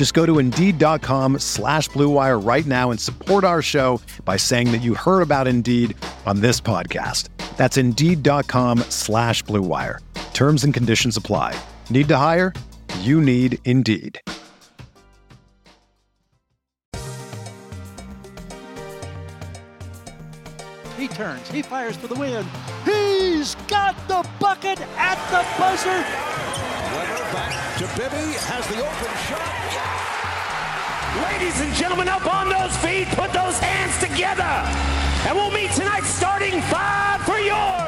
Just go to Indeed.com slash BlueWire right now and support our show by saying that you heard about Indeed on this podcast. That's Indeed.com slash BlueWire. Terms and conditions apply. Need to hire? You need Indeed. He turns. He fires for the win. He's got the bucket at the buzzer. Bibby. Has the open shot. Ladies and gentlemen, up on those feet, put those hands together. And we'll meet tonight starting five for your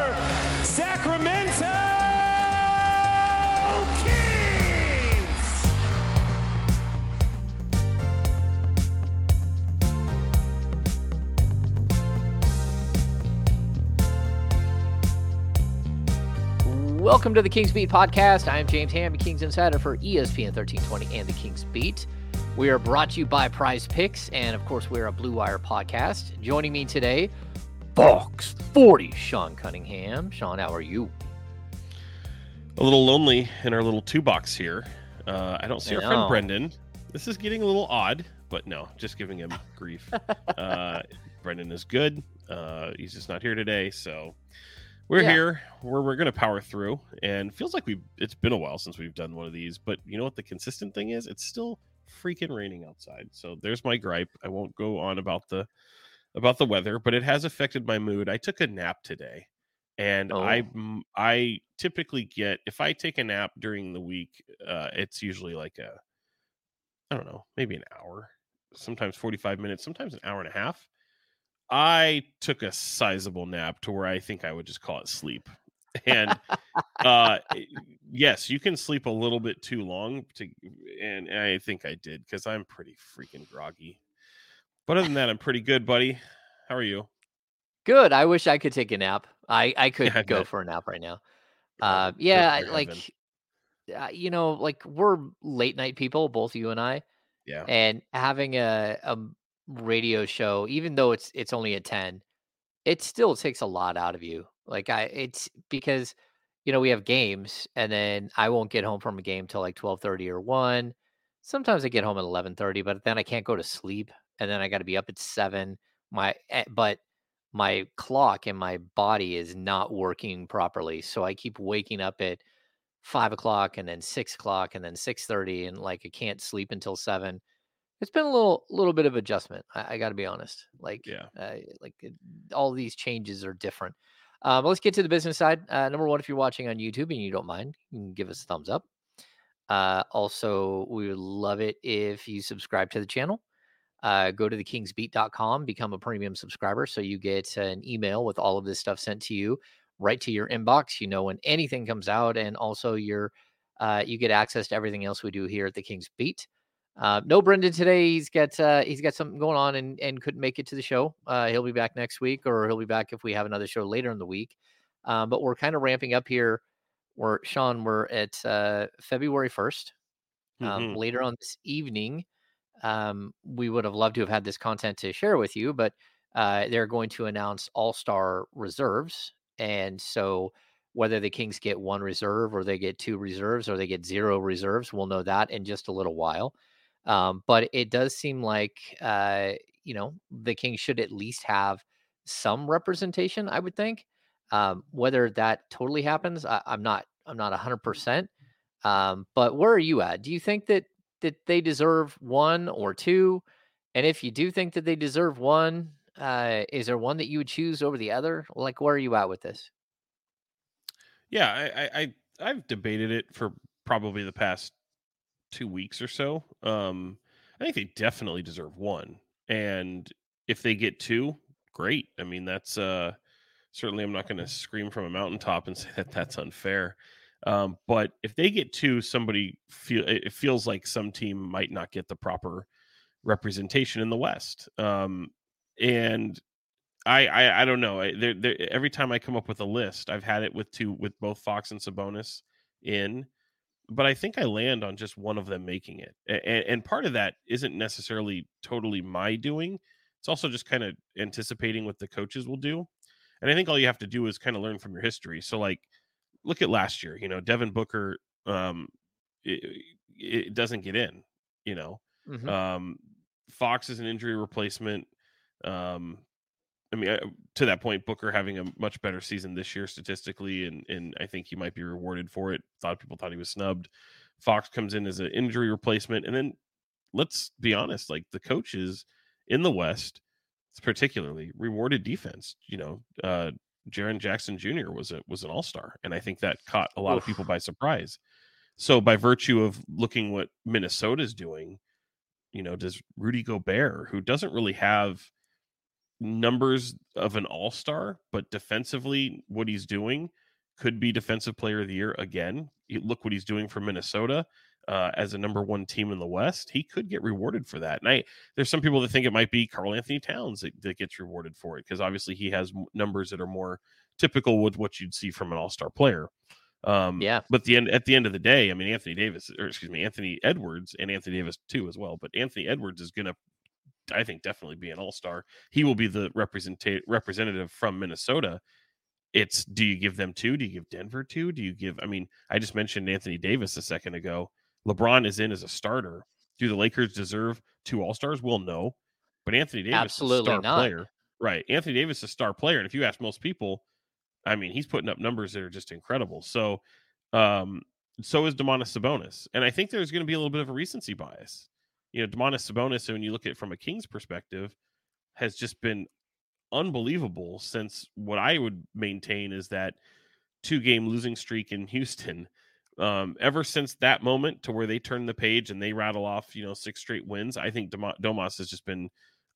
Welcome to the Kings Beat podcast. I am James Ham, the Kings Insider for ESPN 1320 and the Kings Beat. We are brought to you by Prize Picks, and of course, we're a Blue Wire podcast. Joining me today, Fox 40, Sean Cunningham. Sean, how are you? a little lonely in our little two box here. Uh, I don't see I our friend. Brendan. This is getting a little odd, but no, just giving him grief. uh, Brendan is good. Uh, he's just not here today, so we're Yeah. here. We're we're gonna power through, and feels like we it's been a while since we've done one of these. But you know what? The consistent thing is, it's still freaking raining outside. So there's my gripe. I won't go on about the about the weather, but it has affected my mood. I took a nap today, and I I typically get if I take a nap during the week, uh, it's usually like a I don't know, maybe an hour, sometimes 45 minutes, sometimes an hour and a half. I took a sizable nap to where I think I would just call it sleep. And uh yes, you can sleep a little bit too long to and I think I did cuz I'm pretty freaking groggy. But other than that, I'm pretty good, buddy. How are you? Good. I wish I could take a nap. I, I could Yeah, I go for a nap right now. Uh, yeah, for like, uh, you know, like we're late night people, both you and I. Yeah. and having a, a radio show even though it's it's only at 10 it still takes a lot out of you. Like i it's because you know we have games and then i won't get home from a game till like 12:30 or 1 sometimes i get home at 11:30 but then i can't go to sleep and then i got to be up at 7 my eh, but my clock and my body is not working properly so i keep waking up at five o'clock and then six o'clock and then six thirty and like I can't sleep until seven. It's been a little little bit of adjustment. I, I got to be honest. Like Yeah. uh, like it- all these changes are different. But let's get to the business side. Uh, number one, if you're watching on YouTube and you don't mind, you can give us a thumbs up. Uh, also, we would love it if you subscribe to the channel. Uh, go to thekingsbeat.com, become a premium subscriber so you get an email with all of this stuff sent to you right to your inbox. You know when anything comes out, and also your uh, you get access to everything else we do here at the Kings Beat. Uh, no Brendan today. He's got uh, he's got something going on and and couldn't make it to the show. Uh, he'll be back next week, or he'll be back if we have another show later in the week. Um, but we're kind of ramping up here. We're Sean. We're at uh, February first. Um, Mhm. Later on this evening, um, we would have loved to have had this content to share with you, but uh, they're going to announce all star reserves. And so, whether the Kings get one reserve or they get two reserves or they get zero reserves, we'll know that in just a little while. Um, but it does seem like, uh, you know, the Kings should at least have some representation, I would think. Um, whether that totally happens, I, I'm not, I'm not 100%. Um, but where are you at? Do you think that that they deserve one or two? And if you do think that they deserve one, uh, is there one that you would choose over the other? Like, where are you at with this? Yeah, I, I I've debated it for probably the past two weeks or so. Um, I think they definitely deserve one, and if they get two, great. I mean, that's uh, certainly I'm not going to scream from a mountaintop and say that that's unfair. Um, but if they get two, somebody feel it feels like some team might not get the proper representation in the West. Um, and I, I, I don't know. They're, they're, every time I come up with a list, I've had it with two with both Fox and Sabonis in, but I think I land on just one of them making it. And, and part of that isn't necessarily totally my doing. It's also just kind of anticipating what the coaches will do. And I think all you have to do is kind of learn from your history. So like look at last year, you know, Devin Booker um it, it doesn't get in, you know. Mm-hmm. Um Fox is an injury replacement. Um I mean, to that point, Booker having a much better season this year statistically, and and I think he might be rewarded for it. A lot of people thought he was snubbed. Fox comes in as an injury replacement, and then let's be honest, like the coaches in the West, particularly rewarded defense. You know, uh, Jaren Jackson Jr. was a was an All Star, and I think that caught a lot Oof. of people by surprise. So, by virtue of looking what Minnesota's doing, you know, does Rudy Gobert, who doesn't really have numbers of an all star, but defensively, what he's doing could be defensive player of the year again. Look what he's doing for Minnesota uh, as a number one team in the West. He could get rewarded for that. And I, there's some people that think it might be Karl-Anthony Towns that, that gets rewarded for it because obviously he has numbers that are more typical with what you'd see from an all star player. Um, yeah. But the end at the end of the day, I mean, Anthony Davis, or excuse me, Anthony Edwards and Anthony Davis too as well. But Anthony Edwards is going to I think definitely be an all star. He will be the representative representative from Minnesota. It's do you give them two? Do you give Denver two? Do you give? I mean, I just mentioned Anthony Davis a second ago. LeBron is in as a starter. Do the Lakers deserve two all stars? Well, no, but Anthony Davis absolutely is a star not. player, right? Anthony Davis is a star player, and if you ask most people, I mean, he's putting up numbers that are just incredible. So, um, so is Domantas Sabonis, and I think there's going to be a little bit of a recency bias you know, Domantas Sabonis, when you look at it from a Kings perspective, has just been unbelievable since what I would maintain is that two game losing streak in Houston. Um, ever since that moment to where they turn the page and they rattle off, you know, six straight wins, I think Domas has just been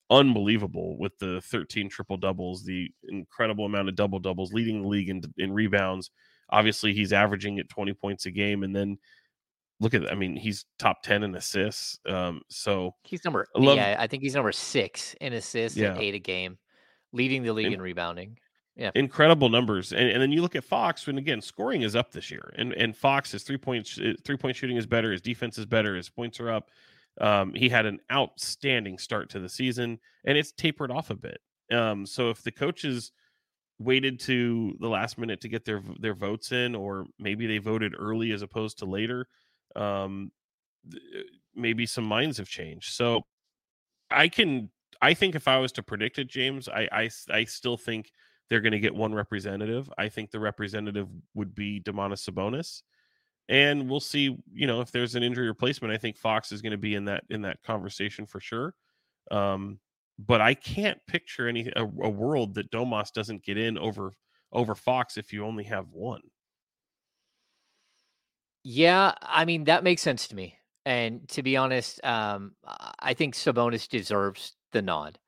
unbelievable with the 13 triple doubles, the incredible amount of double doubles, leading the league in, in rebounds. Obviously, he's averaging at 20 points a game. And then look at I mean, he's top 10 in assists. Um, so he's number I love, yeah, I think he's number six in assists yeah. eight a game, leading the league in, in rebounding. Yeah. Incredible numbers. And, and then you look at Fox, and again, scoring is up this year. And and Fox, his three point three point shooting is better, his defense is better, his points are up. Um, he had an outstanding start to the season, and it's tapered off a bit. Um, so if the coaches waited to the last minute to get their their votes in, or maybe they voted early as opposed to later, um, uh, maybe some minds have changed. So I can, I think if I was to predict it, James, I, I, I still think they're going to get one representative. I think the representative would be Domantas Sabonis, and we'll see. You know, if there's an injury replacement, I think Fox is going to be in that in that conversation for sure. Um, but I can't picture any a, a world that Domas doesn't get in over over Fox if you only have one. Yeah, I mean that makes sense to me. And to be honest, um, I think Sabonis deserves the nod.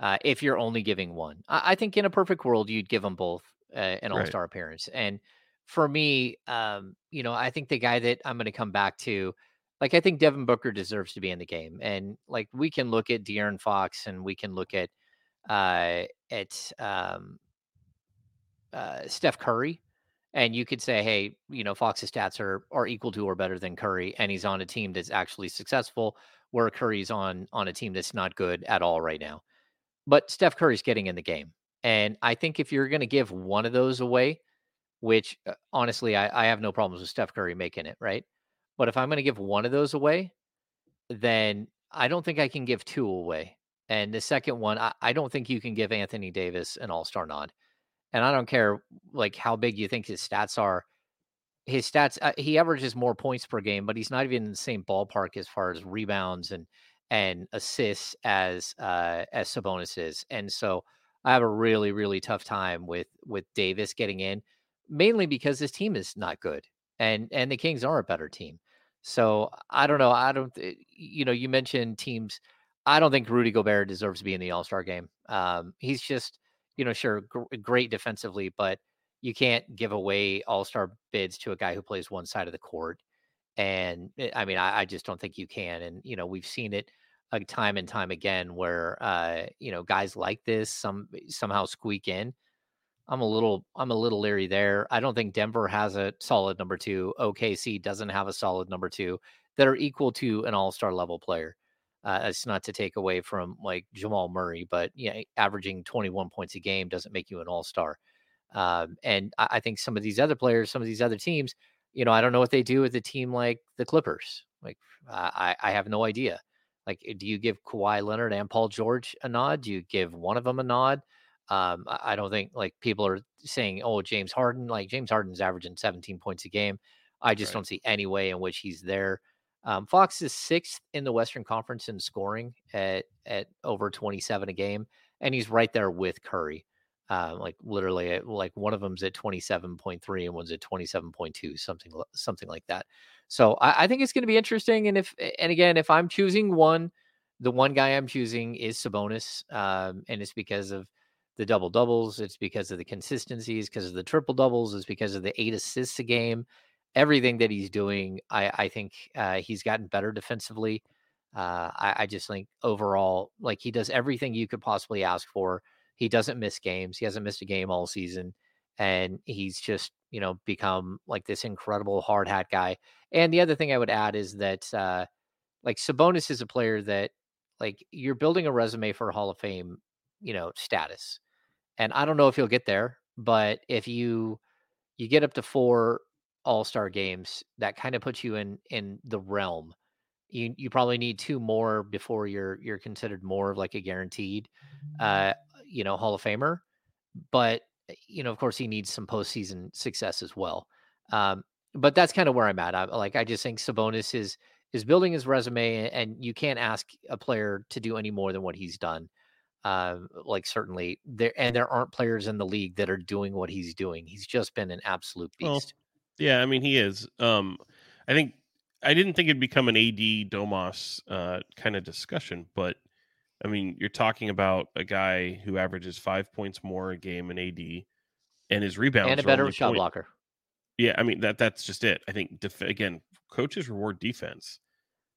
Uh, if you're only giving one, I, I, think in a perfect world you'd give them both uh, an All Star right. appearance. And for me, um, you know, I think the guy that I'm going to come back to, like I think Devin Booker deserves to be in the game. And like we can look at De'Aaron Fox and we can look at uh, at um, uh, Steph Curry and you could say, hey, you know, Fox's stats are are equal to or better than Curry, and he's on a team that's actually successful, where Curry's on on a team that's not good at all right now. But Steph Curry's getting in the game, and I think if you're going to give one of those away, which uh, honestly I, I have no problems with Steph Curry making it right, but if I'm going to give one of those away, then I don't think I can give two away. And the second one, I, I don't think you can give Anthony Davis an All Star nod and I don't care like how big you think his stats are. His stats, uh, he averages more points per game, but he's not even in the same ballpark as far as rebounds and and assists as uh, as Sabonis is. And so I have a really really tough time with with Davis getting in. mainly because this team is not good, and and the Kings are a better team. So I don't know. I don't. You know, you mentioned teams. I don't think Rudy Gobert deserves to be in the All Star game. Um, he's just, you know, sure, gr- great defensively, but you can't give away All Star bids to a guy who plays one side of the court. And eh, I mean, I, I just don't think you can. And you know, we've seen it uh, time and time again where uh, you know guys like this some somehow squeak in. I'm a little I'm a little leery there. I don't think Denver has a solid number two. OKC doesn't have a solid number two that are equal to an all star level player. Uh, it's not to take away from like Jamal Murray, but yeah, averaging 21 points a game doesn't make you an all star. Um, and I, I think some of these other players, some of these other teams, you know, I don't know what they do with a team like the Clippers. Like I, I have no idea. Like, do you give Kawhi Leonard and Paul George a nod? Do you give one of them a nod? Um, I I don't think like people are saying, "Oh, James Harden." Like James Harden's averaging 17 points a game. I just Right. don't see any way in which he's there. Um, Fox is sixth in the Western Conference in scoring at at over 27 a game, and he's right there with Curry. Uh, like literally, at- like one of them's at 27.3 and one's at 27.2, something something like that. So I, I think it's going to be interesting. And if and again, if I'm choosing one, the one guy I'm choosing is Sabonis, um, and it's because of the double doubles. It's because of the consistencies, because of the triple doubles. It's because of the eight assists a game. Everything that he's doing, I, I think uh, he's gotten better defensively. Uh, I, I just think overall, like he does everything you could possibly ask for. He doesn't miss games. He hasn't missed a game all season, and he's just you know become like this incredible hard hat guy. And the other thing I would add is that uh, like Sabonis is a player that like you're building a resume for Hall of Fame, you know, status. And I don't know if you'll get there, but if you you get up to four all-star games, that kind of puts you in in the realm. You you probably need two more before you're you're considered more of like a guaranteed uh you know Hall of Famer. But uh, you know, of course, he needs some postseason success as well. Um, but that's kind of where I'm at. I, like I just think Sabonis is is building his resume, and you can't ask a player to do any more than what he's done. Um, like certainly there, and there aren't players in the league that are doing what he's doing. He's just been an absolute beast. Yeah, I mean he is. Um, I think I didn't think it'd become an AD Domas uh, kind of discussion, but I mean you're talking about a guy who averages five points more a game in AD, and his rebounds and a better shot point- blocker. Yeah, I mean that that's just it. I think def- again, coaches reward defense,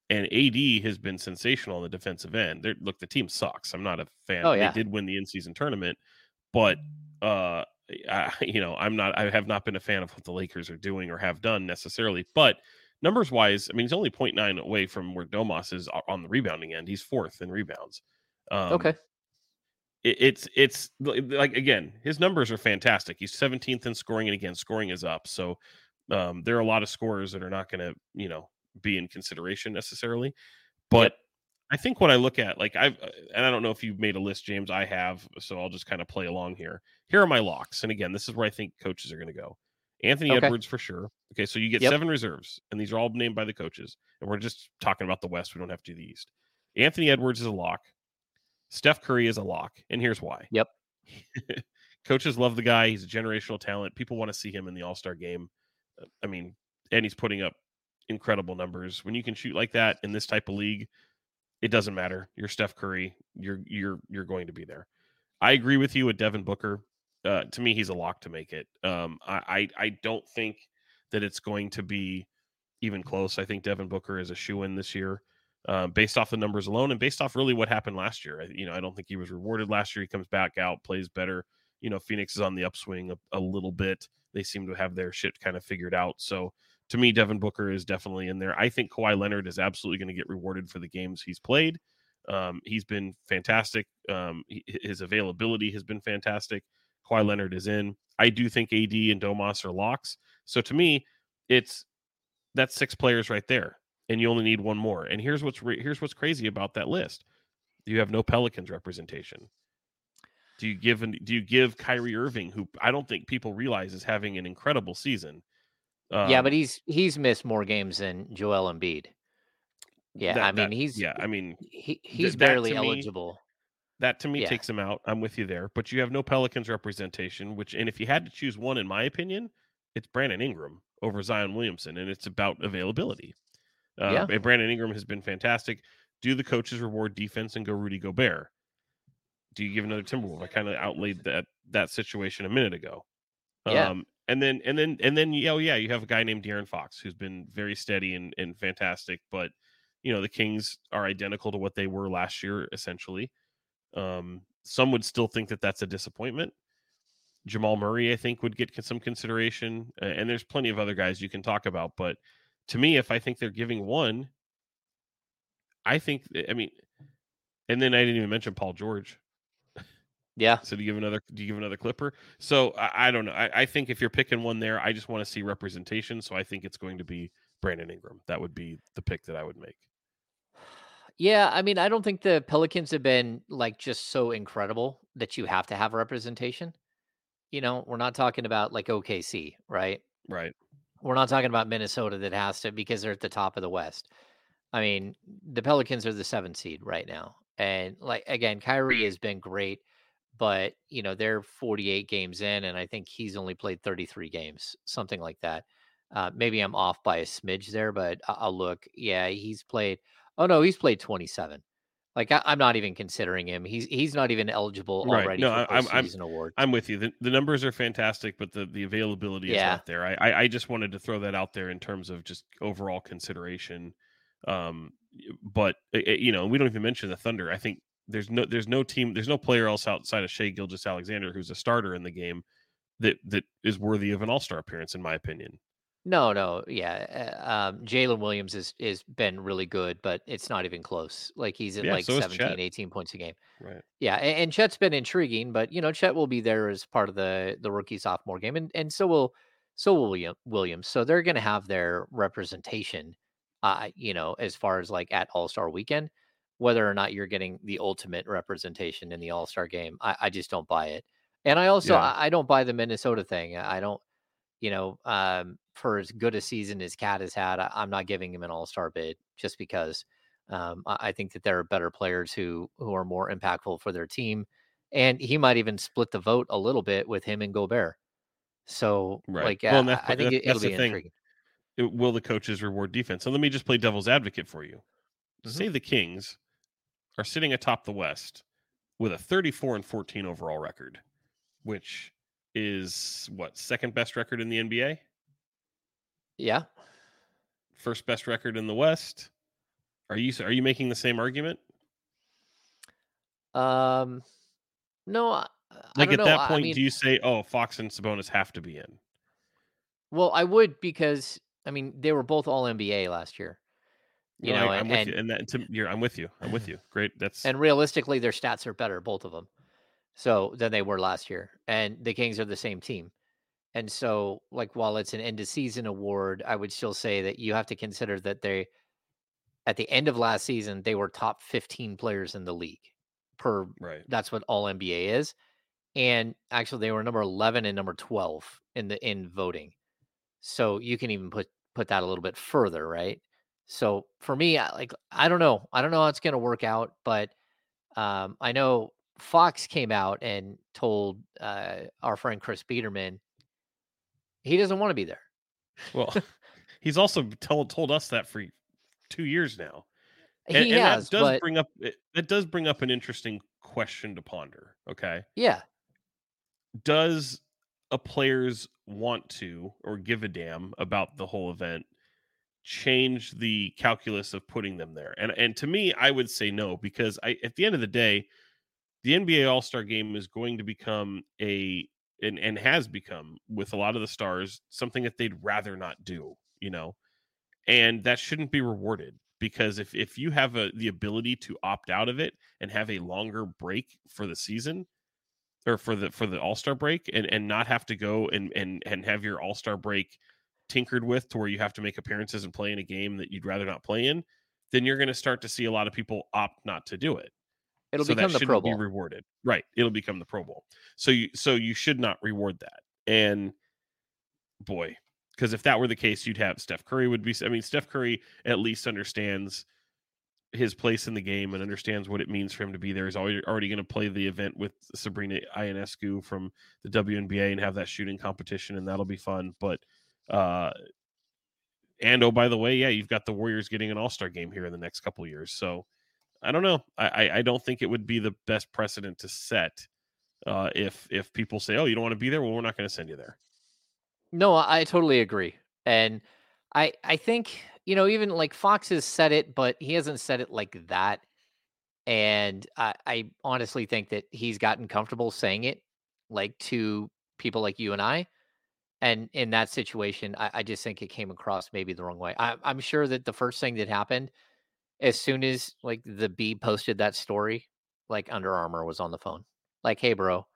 and AD has been sensational on the defensive end. They're, look, the team sucks. I'm not a fan. Oh, yeah. They did win the in-season tournament, but uh, I, you know, I'm not. I have not been a fan of what the Lakers are doing or have done necessarily. But numbers wise, I mean, he's only 0.9 away from where Domas is on the rebounding end. He's fourth in rebounds. Um, okay, it, it's it's like again his numbers are fantastic he's 17th in scoring and again scoring is up so um, there are a lot of scorers that are not going to you know be in consideration necessarily but i think when i look at like i've uh, and i don't know if you've made a list james i have so i'll just kind of play along here here are my locks and again this is where i think coaches are going to go anthony Okay. edwards for sure okay so you get Yep. seven reserves and these are all named by the coaches and we're just talking about the west we don't have to do the east anthony edwards is a lock Steph Curry is a lock, and here's why. Yep. Coaches love the guy. He's a generational talent. People want to see him in the All Star game. Uh, I mean, and he's putting up incredible numbers. When you can shoot like that in this type of league, it doesn't matter. You're Steph Curry. You're you're you're going to be there. I agree with you with Devin Booker. Uh, to me, he's a lock to make it. Um, I, I I don't think that it's going to be even close. I think Devin Booker is a shoe in this year um, based off the numbers alone and based off really what happened last year. I, you know, I don't think he was rewarded last year. He comes back out, plays better. You know, Phoenix is on the upswing a, a little bit. They seem to have their shit kind of figured out. So to me, Devin Booker is definitely in there. I think Kawhi Leonard is absolutely going to get rewarded for the games he's played. Um, he's been fantastic. Um, he, his availability has been fantastic. Kawhi Leonard is in. I do think AD and Domas are locks. So to me, it's that's six players right there and you only need one more. And here's what's re- here's what's crazy about that list: you have no Pelicans representation. Do you give an, do you give Kyrie Irving, who I don't think people realize is having an incredible season? yeah, um, but he's he's missed more games than Joel Embiid. Yeah, that- I mean that- he's yeah, I mean he, he's that barely to me- eligible. That to me Yeah. takes him out. I'm with you there. But you have no Pelicans representation, which and if you had to choose one, in my opinion, it's Brandon Ingram over Zion Williamson, and it's about availability. Uh, Yeah. and Brandon Ingram has been fantastic. Do the coaches reward defense and go Rudy Gobert? Do you give another Timberwolf? I kind of outlaid that that situation a minute ago. Yeah. Um, and then and then and then oh yeah, you have a guy named De'Aaron Fox who's been very steady and, and fantastic. But you know the Kings are identical to what they were last year, essentially. Um, some would still think that that's a disappointment. Jamal Murray, I think, would get some consideration, and there's plenty of other guys you can talk about. But to me, if I think they're giving one, I think I mean, and then I didn't even mention Paul George. Yeah. So do you give another? Do you give another Clipper? So I, I don't know. I, I think if you're picking one there, I just want to see representation. So I think it's going to be Brandon Ingram. That would be the pick that I would make. Yeah, I mean, I don't think the Pelicans have been like just so incredible that you have to have representation. You know, we're not talking about like OKC, right? Right. We're not talking about Minnesota that has to because they're at the top of the West. I mean, the Pelicans are the seventh seed right now. And like again, Kyrie has been great, but you know, they're 48 games in, and I think he's only played 33 games, something like that. Uh, maybe I'm off by a smidge there, but I'll look. Yeah, he's played. Oh no, he's played 27. Like I, I'm not even considering him. He's he's not even eligible Right. already No, for I- I'm- I'm- postseason. I'm with you. The, the numbers are fantastic, but the, the availability is not there. I, I I just wanted to throw that out there in terms of just overall consideration. Um, but uh, uh, you know, we don't even mention the Thunder. I think there's no there's no team there's no player else outside of Shai Gilgeous-Alexander who's a starter in the game that that is worthy of an All Star appearance, in my opinion. No, no, yeah. uh, Um, Jalen Williams is is been really good, but it's not even close. Like he's at Yeah, like so is 17, Chet. 18 points a game. Right. Yeah, and, and Chet's been intriguing, but you know, Chet will be there as part of the the rookie sophomore game, and and so will so will William Williams. So they're going to have their representation, uh, you know, as far as like at All Star Weekend. Whether or not you're getting the ultimate representation in the All Star game, I, I just don't buy it. And I also Yeah. I, I don't buy the Minnesota thing. I don't, you know, um, for as good a season as Cat has had, I, I'm not giving him an All Star bid just because um, I, I think that there are better players who who are more impactful for their team, and he might even split the vote a little bit with him and Gobert. So, Right. like, Well, I I think that- it, it'll be thing. intriguing. It- will the coaches reward defense? And let me just play devil's advocate for you. Mhm. Say the Kings are sitting atop the West with a 34 and 14 overall record, which is what second best record in the NBA, Yeah, first best record in the West. Are you are you making the same argument? um, no, I, I Like don't at know. that I- I point, mean, do you say, "Oh, Fox and Sabonis have to be in"? well, I would because I mean they were both All NBA last year. You No, know, I, am and, with and you, and that to, you're, I'm with you. I'm with you. Great. That's and realistically, their stats are better, both of them, so than they were last year. And the Kings are the same team. And so, like, while it's an end of season award, I would still say that you have to consider that they, at the end of last season, they were top 15 players in the league per right. that's what all NBA is. And actually they were number 11 and number 12 in the in voting. So you can even put put that a little bit further, right? So for me, I, like I don't know. I don't know how it's going to work out, but um I know Fox came out and told uh our friend Chris Peterman he doesn't want to be there. Well, he's also told told us that for two years now. He and, and has, that does but bring up it- that does bring up an interesting question to ponder. Okay, yeah, does a player's want to or give a damn about the whole event change the calculus of putting them there? And and to me, I would say no because I at the end of the day, the NBA All Star Game is going to become a and and has become with a lot of the stars something that they'd rather not do. You know, and that shouldn't be rewarded because if if you have a the ability to opt out of it and have a longer break for the season or for the for the all-star break and and not have to go and and and have your all-star break tinkered with to where you have to make appearances and play in a game that you'd rather not play in then you're going to start to see a lot of people opt not to do it it'll so become that the Pro Bowl. be rewarded right it'll become the pro bowl so you so you should not reward that and boy because if that were the case you'd have steph curry would be i mean steph curry at least understands his place in the game and understands what it means for him to be there. He's already already going to play the event with Sabrina Ionescu from the WNBA and have that shooting competition, and that'll be fun. But uh, and oh, by the way, yeah, you've got the Warriors getting an All Star game here in the next couple years. So I don't know. I, I don't think it would be the best precedent to set uh, if if people say, "Oh, you don't want to be there," well, we're not going to send you there. No, I totally agree, and I I think you know even like Fox has said it, but he hasn't said it like that. And I, I honestly think that he's gotten comfortable saying it, like to people like you and I. And in that situation, I, I just think it came across maybe the wrong way. I, I'm sure that the first thing that happened, as soon as like the B posted that story, like Under Armour was on the phone, like, "Hey, bro,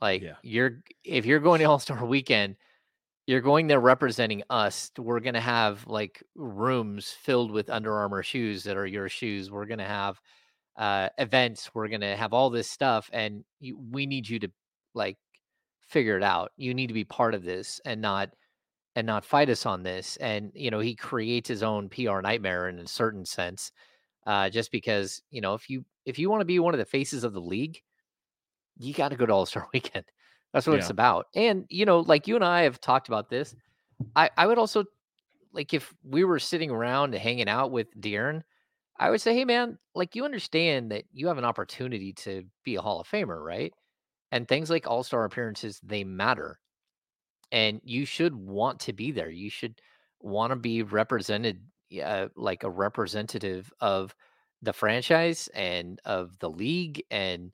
like Yeah. you're if you're going to All Star Weekend, you're going there representing us. We're gonna have like rooms filled with Under Armour shoes that are your shoes. We're gonna have uh, events. We're gonna have all this stuff, and you, we need you to like figure it out. You need to be part of this and not and not fight us on this. And you know, he creates his own PR nightmare in a certain sense, uh, just because you know if you if you want to be one of the faces of the league, you got to go to All Star Weekend. That's what it's about. And you know, like you and I have talked about this. I I would also like if we were sitting around hanging out with De'Aaron, I would say, hey man, like you understand that you have an opportunity to be a Hall of Famer, right? And things like All Star appearances, they matter, and you should want to be there. You should want to be represented, uh, like a representative of the franchise and of the league and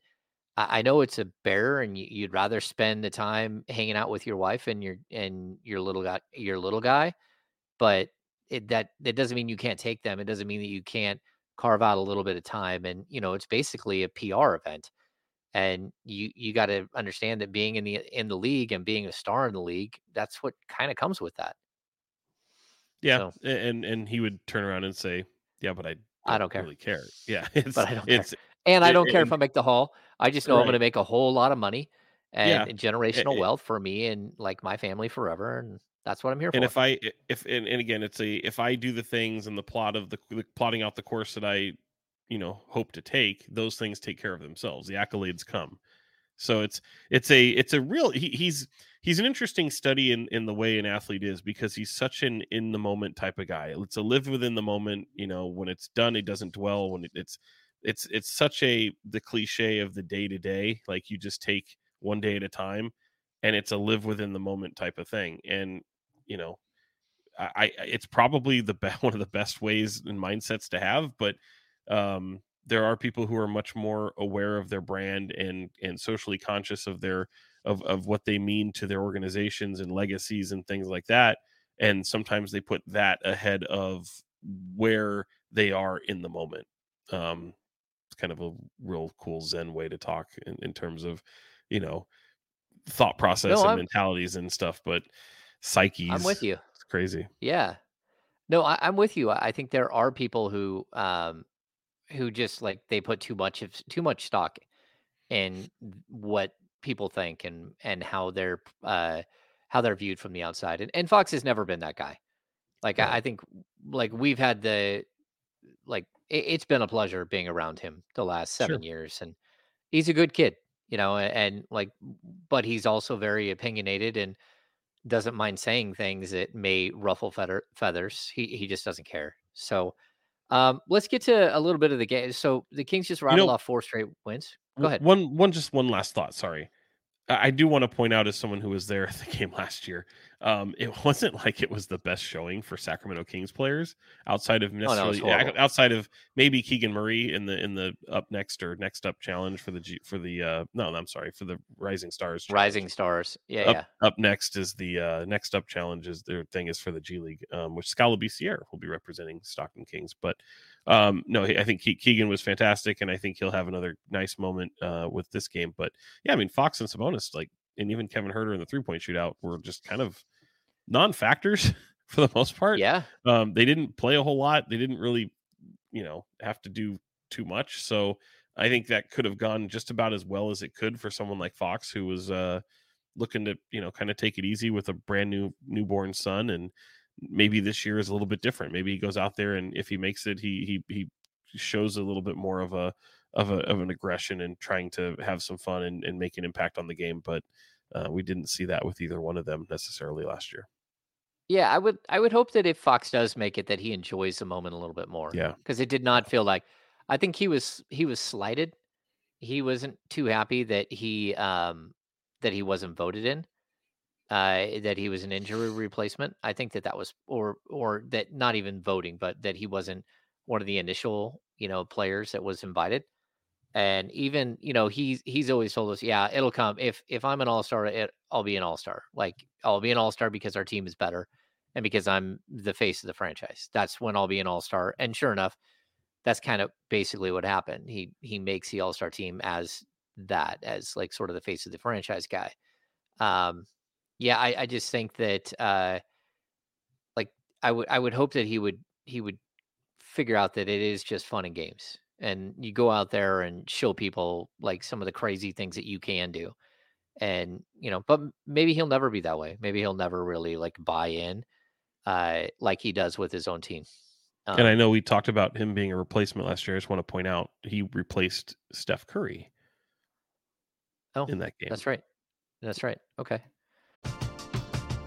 I I know it's a bear, and you, you'd rather spend the time hanging out with your wife and your and your little guy, your little guy, but it, that that doesn't mean you can't take them. It doesn't mean that you can't carve out a little bit of time. And you know, it's basically a PR event, and you you got to understand that being in the in the league and being a star in the league, that's what kind of comes with that. Yeah, So- and and he would turn around and say, "Yeah, but I I don't care. really care." Yeah, it's But I don't care. And I don't care if I make the hall. I just know I'm going to make a whole lot of money and Yeah. generational it- wealth for me and like my family forever, and that's what I'm here and for. And if I if and, and again, it's a if I do the things and the plot of the, the plotting out the course that I, you know, hope to take, those things take care of themselves. The accolades come. So it's it's a it's a real he, he's he's an interesting study in in the way an athlete is because he's such an in the moment type of guy. It's a live within the moment. You know, when it's done, it doesn't dwell. When it, it's it's it's such a the cliche of the day to day. Like you just take one day at a time, and it's a live within the moment type of thing. And you know, I, I it's probably the be- one of the best ways and mindsets to have, but um there are people who are much more aware of their brand and and socially conscious of their of of what they mean to their organizations and legacies and things like that and sometimes they put that ahead of where they are in the moment um it's kind of a real cool zen way to talk in, in terms of you know thought process and I'm- mentalities and stuff but psyches I'm with you. it's crazy Yeah. No, I, I'm with you. I I think there are people who um who just like they put too much of too much stock in what people think and and how they're uh how they're viewed from the outside. And and Fox has never been that guy. Like I, I think like we've had the like it, it's been a pleasure being around him the last Sure. seven years and he's a good kid, you know, a- and like but he's also very opinionated and doesn't mind saying things that may ruffle feather, feathers. He he just doesn't care. So um, let's get to a little bit of the game. So the Kings just rattled know- off four straight wins. Go ahead. One one just one last thought. Sorry. I do want to point out as someone who was there at the game last year, um, it wasn't like it was the best showing for Sacramento Kings players outside of Oh, no, necessarily ac- horrible. outside of maybe Keegan Murray in the in the up next or next up challenge for the G, for the uh no I'm sorry for the Rising Stars challenge. Rising Stars. Yeah, up, yeah. up next is the uh, next up challenge is their thing is for the G League, um, which Skal Labissière will be representing Stockton Kings. But um, no, I think Keegan was fantastic, and I think he'll have another nice moment uh, with this game. But yeah, I mean Fox and Sabonis, like, and even Kevin Huerter in the three point shootout were just kind of non factors for the most part. Yeah. Um, they didn't play a whole lot. They didn't really, you know, have to do too much. So I think that could have gone just about as well as it could for someone like Fox, who was uh, looking to, you know, kind of take it easy with a brand new newborn son. And maybe this year is a little bit different. Maybe he goes out there and if he makes it, he he he shows a little bit more of a of a of an aggression and trying to have some fun and, and make an impact on the game. But uh, we didn't see that with either one of them necessarily last year. Yeah, I would I would hope that if Fox does make it that he enjoys the moment a little bit more. Yeah. Because it did not feel like I think he was he was slighted. He wasn't too happy that he um that he wasn't voted in. Uh, that he was an injury replacement. I think that that was, or or that not even voting, but that he wasn't one of the initial, you know, players that was invited. And even, you know, he's he's always told us, yeah, it'll come. If if I'm an all star, I'll be an all star. Like I'll be an all star because our team is better, and because I'm the face of the franchise. That's when I'll be an all star. And sure enough, that's kind of basically what happened. He he makes the all star team as that, as like sort of the face of the franchise guy. Um, yeah, I, I just think that uh like I would I would hope that he would he would figure out that it is just fun and games. And you go out there and show people like some of the crazy things that you can do. And, you know, but maybe he'll never be that way. Maybe he'll never really like buy in uh like he does with his own team. Um, and I know we talked about him being a replacement last year. I just want to point out he replaced Steph Curry. Oh, in that game. That's right. That's right. Okay.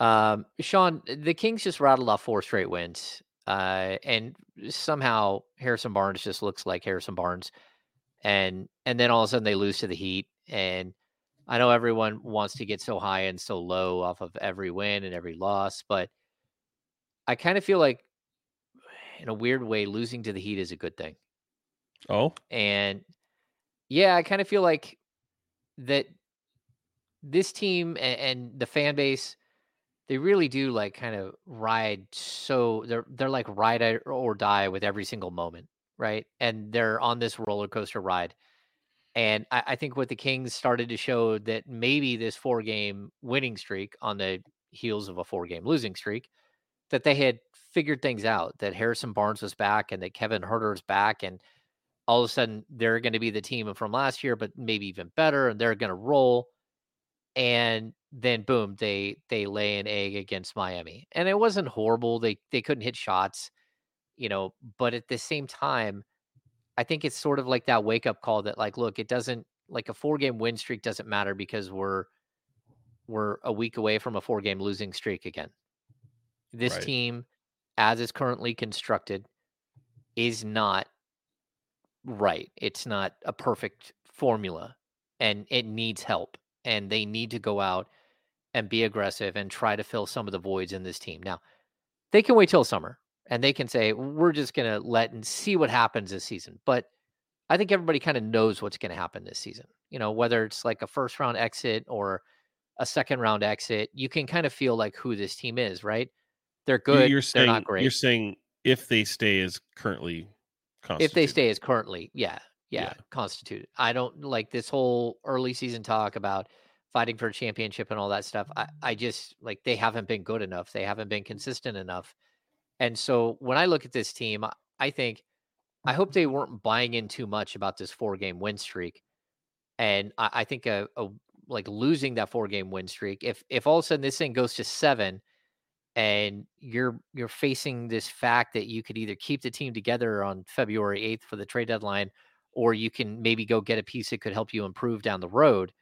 Um, Sean, the Kings just rattled off four straight wins, uh, and somehow Harrison Barnes just looks like Harrison Barnes, and and then all of a sudden they lose to the Heat, and I know everyone wants to get so high and so low off of every win and every loss, but I kind of feel like, in a weird way, losing to the Heat is a good thing. Oh, and yeah, I kind of feel like that this team and, and the fan base they really do like kind of ride so they're they're like ride or die with every single moment right? And they're on this roller coaster ride. And I, I, think what the kings started to show that maybe this four game winning streak on the heels of a four game losing streak that they had figured things out that harrison barnes was back and that kevin Huerter's back and all of a sudden they're going to be the team from last year but maybe even better and they're going to roll and then boom, they they lay an egg against Miami. And it wasn't horrible. They they couldn't hit shots, you know, but at the same time, I think it's sort of like that wake up call that like, look, it doesn't like a four game win streak doesn't matter because we're we're a week away from a four game losing streak again. This right. team, as is currently constructed, is not right. It's not a perfect formula and it needs help and they need to go out and be aggressive and try to fill some of the voids in this team. Now, they can wait till summer and they can say, we're just going to let and see what happens this season. But I think everybody kind of knows what's going to happen this season. You know, whether it's like a first round exit or a second round exit, you can kind of feel like who this team is, right? They're good. You're saying, they're not great. You're saying if they stay as currently if they stay as currently, yeah, yeah, Yeah. constituted. I don't like this whole early season talk about fighting for a championship and all that stuff. I, I just like they haven't been good enough. They haven't been consistent enough. And so when I look at this team, I- think I hope they weren't buying in too much about this four game win streak. And I, I think a, a like losing that four game win streak, if if all of a sudden this thing goes to seven and you're you're facing this fact that you could either keep the team together on February 8th for the trade deadline or you can maybe go get a piece that could help you improve down the road.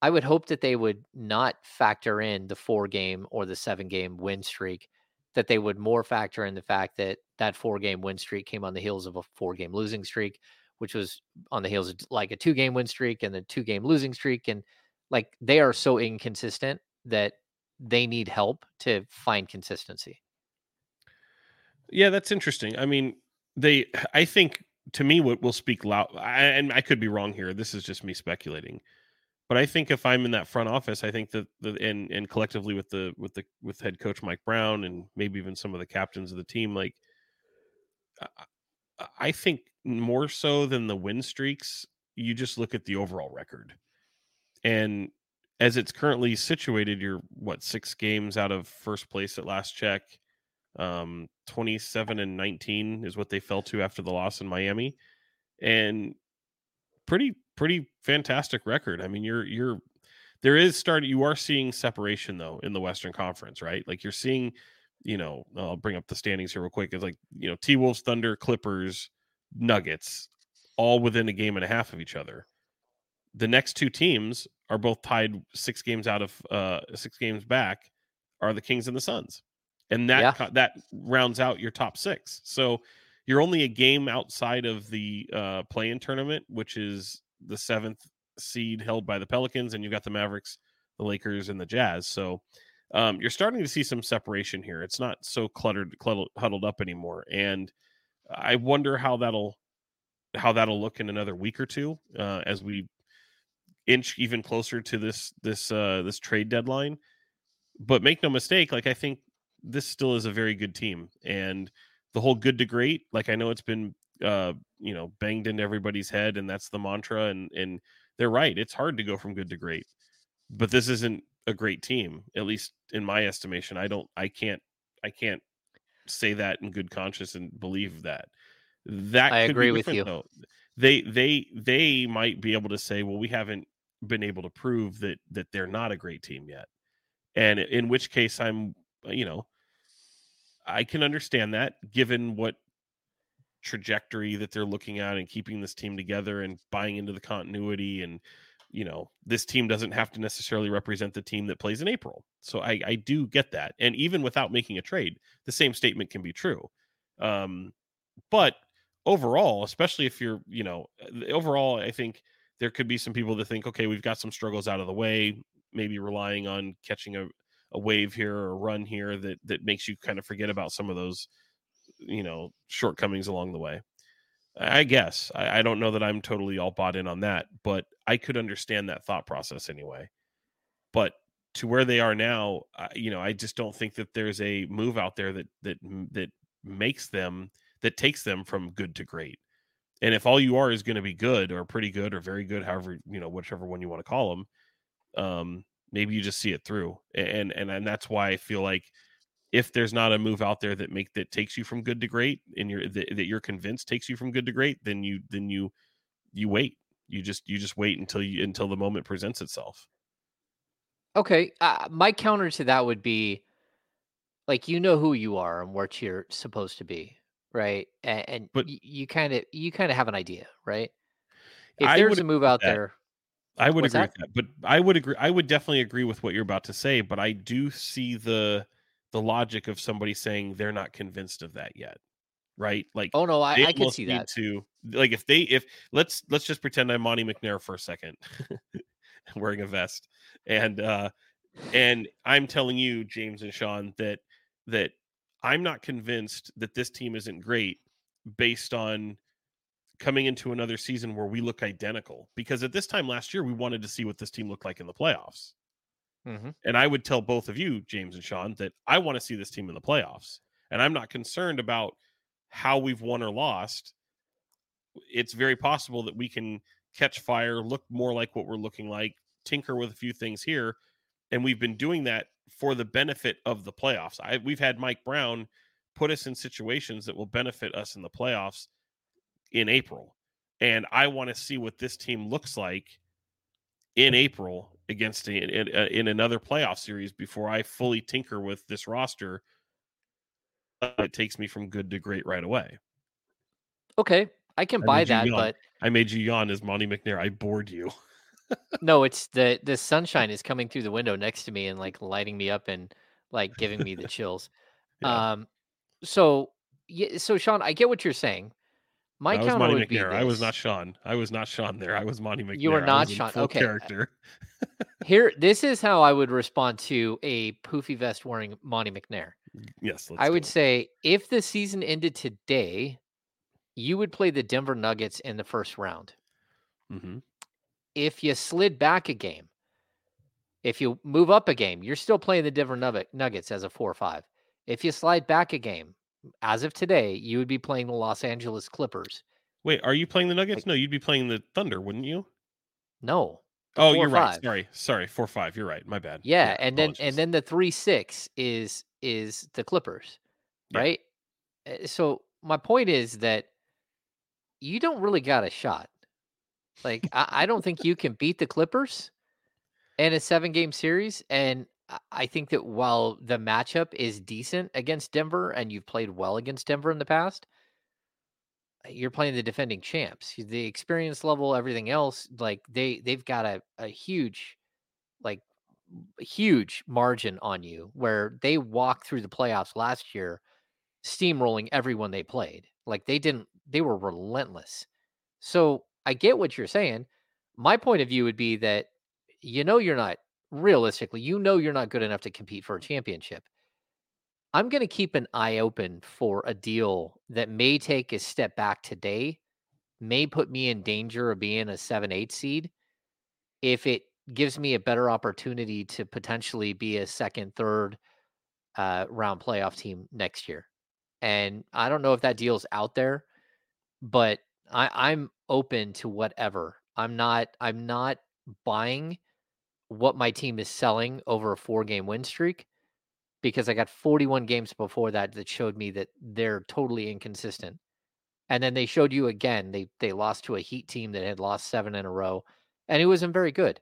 I would hope that they would not factor in the four game or the seven game win streak, that they would more factor in the fact that that four game win streak came on the heels of a four game losing streak, which was on the heels of like a two game win streak and a two game losing streak. And like they are so inconsistent that they need help to find consistency. Yeah, that's interesting. I mean, they. I think to me, what will speak loud, I, and I could be wrong here. This is just me speculating, but I think if I'm in that front office, I think that the and and collectively with the with the with head coach Mike Brown and maybe even some of the captains of the team, like I, I think more so than the win streaks, you just look at the overall record, and as it's currently situated, you're what six games out of first place at last check. Um, 27 and 19 is what they fell to after the loss in Miami. And pretty, pretty fantastic record. I mean, you're, you're, there is starting, you are seeing separation though in the Western Conference, right? Like you're seeing, you know, I'll bring up the standings here real quick. It's like, you know, T Wolves, Thunder, Clippers, Nuggets, all within a game and a half of each other. The next two teams are both tied six games out of uh six games back are the Kings and the Suns. And that Yeah. that rounds out your top 6. So you're only a game outside of the uh play-in tournament, which is the 7th seed held by the Pelicans and you've got the Mavericks, the Lakers and the Jazz. So um you're starting to see some separation here. It's not so cluttered huddled up anymore and I wonder how that'll how that'll look in another week or two uh, as we inch even closer to this this uh this trade deadline but make no mistake like i think this still is a very good team and the whole good to great like i know it's been uh you know banged into everybody's head and that's the mantra and and they're right it's hard to go from good to great but this isn't a great team at least in my estimation i don't i can't i can't say that in good conscience and believe that that I could be agree with you. though. they they they might be able to say well we haven't been able to prove that that they're not a great team yet and in which case i'm you know i can understand that given what trajectory that they're looking at and keeping this team together and buying into the continuity and you know this team doesn't have to necessarily represent the team that plays in april. So i i do get that and even without making a trade the same statement can be true. Um but overall especially if you're you know overall i think there could be some people that think, okay, we've got some struggles out of the way, maybe relying on catching a, a wave here or a run here that that makes you kind of forget about some of those, you know, shortcomings along the way. I guess I, I don't know that I'm totally all bought in on that, but I could understand that thought process anyway. But to where they are now, I, you know, I just don't think that there's a move out there that that that makes them that takes them from good to great. And if all you are is going to be good or pretty good or very good, however, you know, whichever one you want to call them, um, maybe you just see it through. And and and that's why I feel like if there's not a move out there that make that takes you from good to great and you're that, that you're convinced takes you from good to great, then you then you you wait. You just you just wait until you until the moment presents itself. Okay. Uh, my counter to that would be like, you know who you are and what you're supposed to be, right? And, and But- you kind of, you kind of have an idea, right? If I there's a move out that. there, I would What's agree that? with that, but I would agree. I would definitely agree with what you're about to say. But I do see the the logic of somebody saying they're not convinced of that yet, right? Like, oh no, I, I can see that. To like, if they if let's let's just pretend I'm Monte McNair for a second, wearing a vest. And uh and I'm telling you, James and Sean, that that I'm not convinced that this team isn't great based on coming into another season where we look identical. Because at this time last year, we wanted to see what this team looked like in the playoffs. Mhm. And I would tell both of you, James and Sean, that I want to see this team in the playoffs. And I'm not concerned about how we've won or lost. It's very possible that we can catch fire, look more like what we're looking like, tinker with a few things here. And we've been doing that for the benefit of the playoffs. I, we've had Mike Brown put us in situations that will benefit us in the playoffs in April. And I want to see what this team looks like in mm. April against a, in, uh, in another playoff series before I fully tinker with this roster. Uh, it takes me from good to great right away. Okay, I can I buy that, yawn. but I made you yawn as Monte McNair. I bored you. no, it's the the sunshine is coming through the window next to me and like lighting me up and like giving me the chills. Yeah. Um, so yeah, so Sean, I get what you're saying. My was counter would be McNair. I was not Sean. I was not Sean there. I was Monte McNair. You were I not Sean. Okay, character. Here, this is how I would respond to a poofy vest wearing Monte McNair. Yes, let's I would it. say if the season ended today, you would play the Denver Nuggets in the first round. Mhm. If you slid back a game, if you move up a game, you're still playing the Denver Nuggets as a four or five. If you slide back a game, as of today, you would be playing the Los Angeles Clippers. Wait, are you playing the Nuggets? Like- no, you'd be playing the Thunder, wouldn't you? No. Oh, you're right. Sorry, sorry. Four five. You're right. My bad. Yeah, and then and then the three six is is the Clippers, Yeah. right? Uh, So my point is that you don't really got a shot. Like I, I don't think you can beat the Clippers in a seven game series. And I- think that while the matchup is decent against Denver and you've played well against Denver in the past, uh, you're playing the defending champs. The experience level, everything else, like they they've got a, a huge like huge margin on you where they walked through the playoffs last year steamrolling everyone they played. Like they didn't they were relentless. So I get what you're saying. My point of view would be that you know you're not realistically, you know you're not good enough to compete for a championship. I'm going to keep an eye open for a deal that may take a step back today, may put me in danger of being a 7 8 seed if it gives me a better opportunity to potentially be a second, third uh, round playoff team next year. And I don't know if that deal's out there, but I, I'm open to whatever. I'm not. I'm not buying what my team is selling over a four game win streak because I got 41 games before that that showed me that they're totally inconsistent. And then they showed you again. They they lost to a Heat team that had lost seven in a row, and it wasn't very good.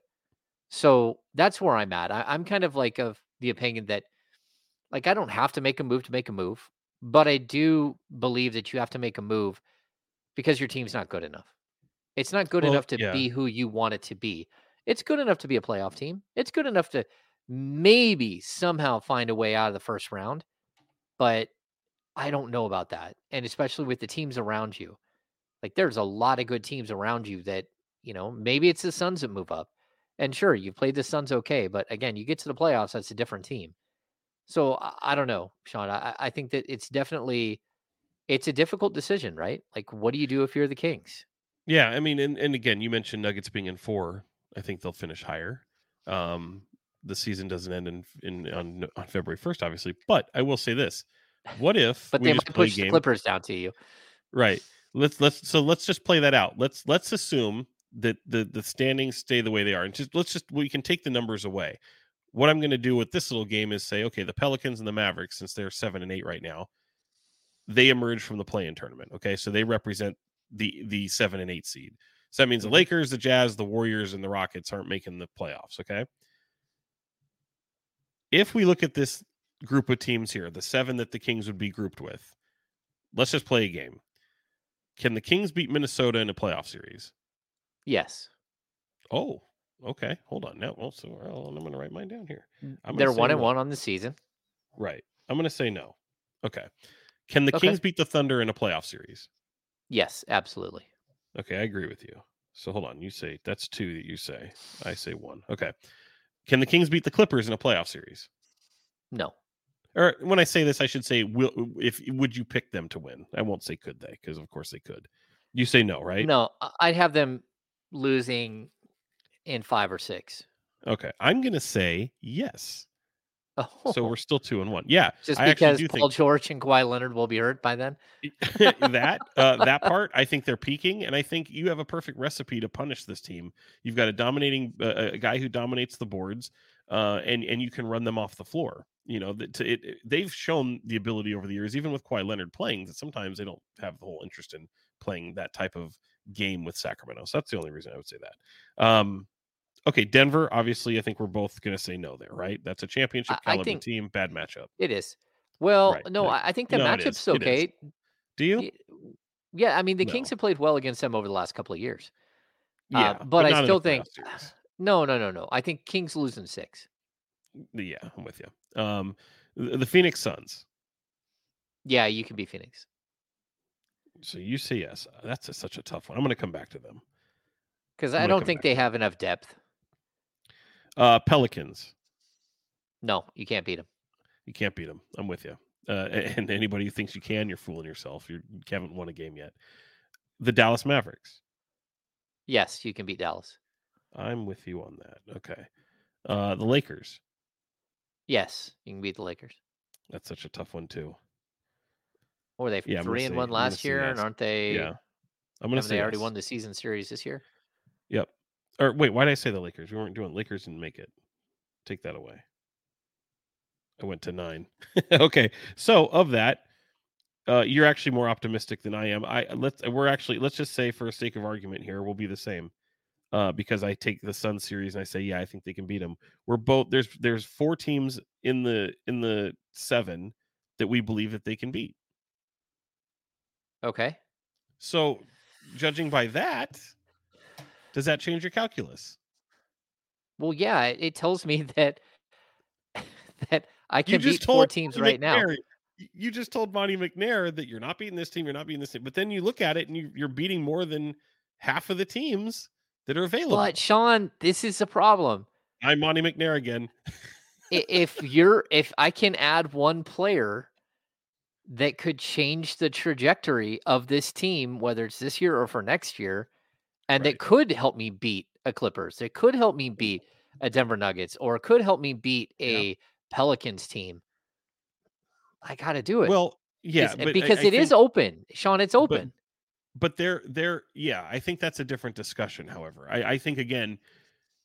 So that's where I'm at. I, I'm kind of like of the opinion that, like, I don't have to make a move to make a move, but I do believe that you have to make a move because your team's not good enough. It's not good Well, enough to yeah. be who you want it to be. It's good enough to be a playoff team. It's good enough to maybe somehow find a way out of the first round, but I don't know about that. And especially with the teams around you. Like there's a lot of good teams around you that, you know, maybe it's the Suns that move up. And sure, you've played the Suns okay, but again, you get to the playoffs, that's a different team. So I, don't know, Sean. I, I think that it's definitely it's a difficult decision, right? Like, what do you do if you're the Kings? Yeah, I mean, and, and again, you mentioned Nuggets being in four. I think they'll finish higher. Um, the season doesn't end in, in on on February first, obviously. But I will say this: What if But we they just might play push the? Clippers down to you. Right. Let's let's so let's just play that out. Let's let's assume that the the standings stay the way they are, and just let's just we can take the numbers away. What I'm going to do with this little game is say, okay, the Pelicans and the Mavericks, since they're seven and eight right now, they emerge from the play-in tournament. Okay, so they represent the the seven and eight seed. So that means the Mhm. Lakers, the Jazz, the Warriors, and the Rockets aren't making the playoffs. Okay. If we look at this group of teams here, the seven that the Kings would be grouped with, let's just play a game. Can the Kings beat Minnesota in a playoff series? Yes. Oh, okay. Hold on. Now, well, so well, I'm going to write mine down here. I'm They're one and no. one on the season. Right. I'm going to say no. Okay. Can the Okay. Kings beat the Thunder in a playoff series? Yes, absolutely. Okay, I agree with you. So hold on. You say that's two that you say. I say one. Okay. Can the Kings beat the Clippers in a playoff series? No. Or when I say this, I should say, will if would you pick them to win? I won't say could they, because of course they could. You say no, right? No, I'd have them losing in five or six. Okay. I'm gonna say yes. Oh, So we're still two and one. Yeah. just I because Paul think George and Kawhi Leonard will be hurt by then. that uh, that part, I think they're peaking, and I think you have a perfect recipe to punish this team. You've got a dominating uh, a guy who dominates the boards, uh, and and you can run them off the floor. You know, to, it, it- they've shown the ability over the years, even with Kawhi Leonard playing, that sometimes they don't have the whole interest in playing that type of game with Sacramento. So that's the only reason I would say that. Um, okay, Denver. Obviously, I think we're both going to say no there, right? That's a championship I- I caliber team. Bad matchup. It is. Well, Right, no. I I think the No, matchup's okay. Do you? Yeah, I mean the Kings have played well against them over the last couple of years. Uh, Yeah, but, I not in a still think no, no, no, no. I think Kings losing six. Yeah, I'm with you. Um, the, the Phoenix Suns. Yeah, you can be Phoenix. So you say yes. That's a, such a tough one. I'm going to come back to them. Because I don't think back they have enough depth. Uh, Pelicans. No, you can't beat them. You can't beat them. I'm with you. Uh, and anybody who thinks you can, you're fooling yourself. You're, you haven't won a game yet. The Dallas Mavericks. Yes, you can beat Dallas. I'm with you on that. Okay. Uh, the Lakers. Yes, you can beat the Lakers. That's such a tough one too. Or were they Yeah, three and say- one last year? And aren't they? yeah. I'm going to say they already yes. won the season series this year? Yep. Or wait, why did I say the Lakers? We weren't doing Lakers didn't make it. Take that away. I went to nine. okay. So of that, uh, you're actually more optimistic than I am. I let's we're actually let's just say for sake of argument here, we'll be the same. Uh, because I take the Sun series and I say, yeah, I think they can beat them. We're both there's there's four teams in the in the seven that we believe that they can beat. Okay. So, judging by that, does that change your calculus? Well, yeah, it, it tells me that that I can beat four teams right now. You just told Monte McNair that you're not beating this team, you're not beating this team. But then you look at it and you, you're beating more than half of the teams that are available. But Sean, this is a problem. I'm Monte McNair again. If you're if I can add one player that could change the trajectory of this team, whether it's this year or for next year, and Right. that could help me beat a Clippers, It could help me mm-hmm. beat a Denver Nuggets, or it could help me beat a Pelicans team, I got to do it. Well, yeah, It's- eh, but I- because I it is think- open, Sean. It's open. but they're they're yeah i think that's a different discussion however i, I think again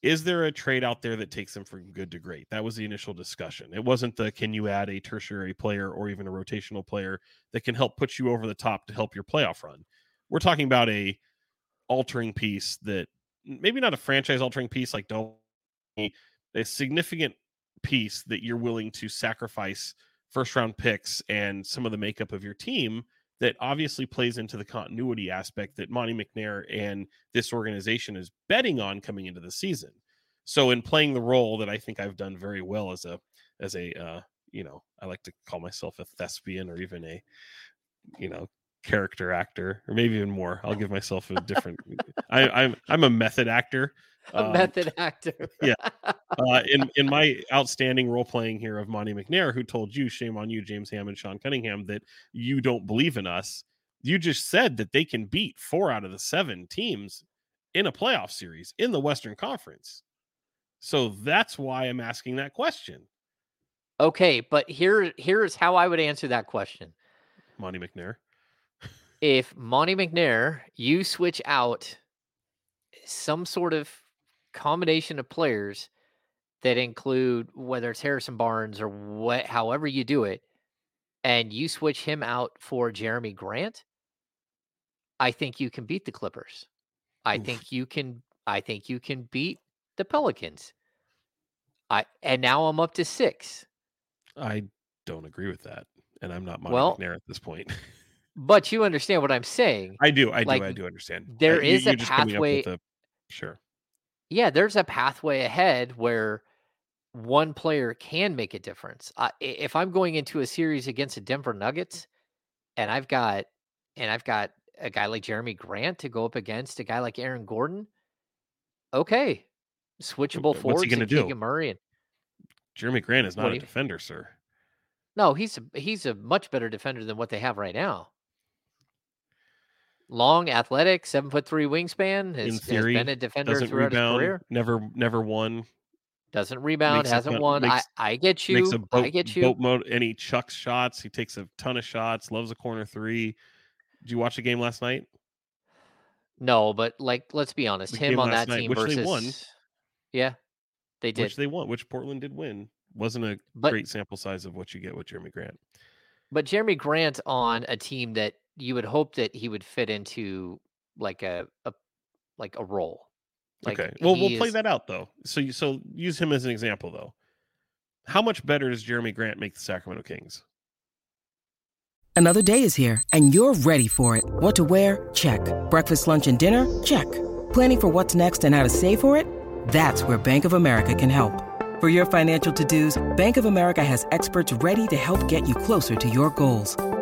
is there a trade out there that takes them from good to great that was the initial discussion it wasn't the can you add a tertiary player or even a rotational player that can help put you over the top to help your playoff run we're talking about a altering piece that maybe not a franchise altering piece like don't a significant piece that you're willing to sacrifice first round picks and some of the makeup of your team that obviously plays into the continuity aspect that Monte McNair and this organization is betting on coming into the season. So in playing the role that I think I've done very well as a as a uh, you know, I like to call myself a thespian or even a you know, character actor or maybe even more. I'll give myself a different I I'm I'm a method actor. a Um, method actor. yeah. uh, in in my outstanding role playing here of Monte McNair, who told you, shame on you, James Ham and Sean Cunningham, that you don't believe in us. You just said that they can beat four out of the seven teams in a playoff series in the Western Conference. So that's why I'm asking that question, okay, but here here's how I would answer that question. Monte McNair. If Monte McNair, you switch out some sort of combination of players that include whether it's Harrison Barnes or what, however you do it, and you switch him out for Jerami Grant, I think you can beat the Clippers. I Oof. think you can. I think you can beat the Pelicans. I and now I'm up to six. I don't agree with that. And I'm not Monte Well, McNair at this point. But you understand what I'm saying. I do, I do, I do understand. there Uh, you- is a you're just coming up with pathway- a- sure. yeah, there's a pathway ahead where one player can make a difference. I, i- if I'm going into a series against the Denver Nuggets, and I've got and I've got a guy like Jerami Grant to go up against a guy like Aaron Gordon, okay, switchable What's he forwards gonna and do? Keegan Murray. And, Jerami Grant is not a you- defender, sir. no, he's a, he's a much better defender than what they have right now. Long, athletic, seven foot three wingspan. Has, In has theory, been a defender Doesn't throughout his rebound. career. Never, never won. Doesn't rebound. Hasn't won. makes- I I get you. Makes a boat, I get you. boat mode, and he chucks shots. He takes a ton of shots. Loves a corner three. Did you watch the game last night? No, but like, let's be honest. The Him on that night, team versus, yeah, they did. Which they won. Which Portland did win. Wasn't a But- great sample size of what you get with Jerami Grant. But Jerami Grant on a team that you would hope that he would fit into like a, a like a role. Like okay. Well, we'll he play that out though. So you so use him as an example though. How much better does Jerami Grant make the Sacramento Kings? Another day is here, and you're ready for it. What to wear? Check. Breakfast, lunch, and dinner? Check. Planning for what's next and how to save for it? That's where Bank of America can help. For your financial to dos, Bank of America has experts ready to help get you closer to your goals.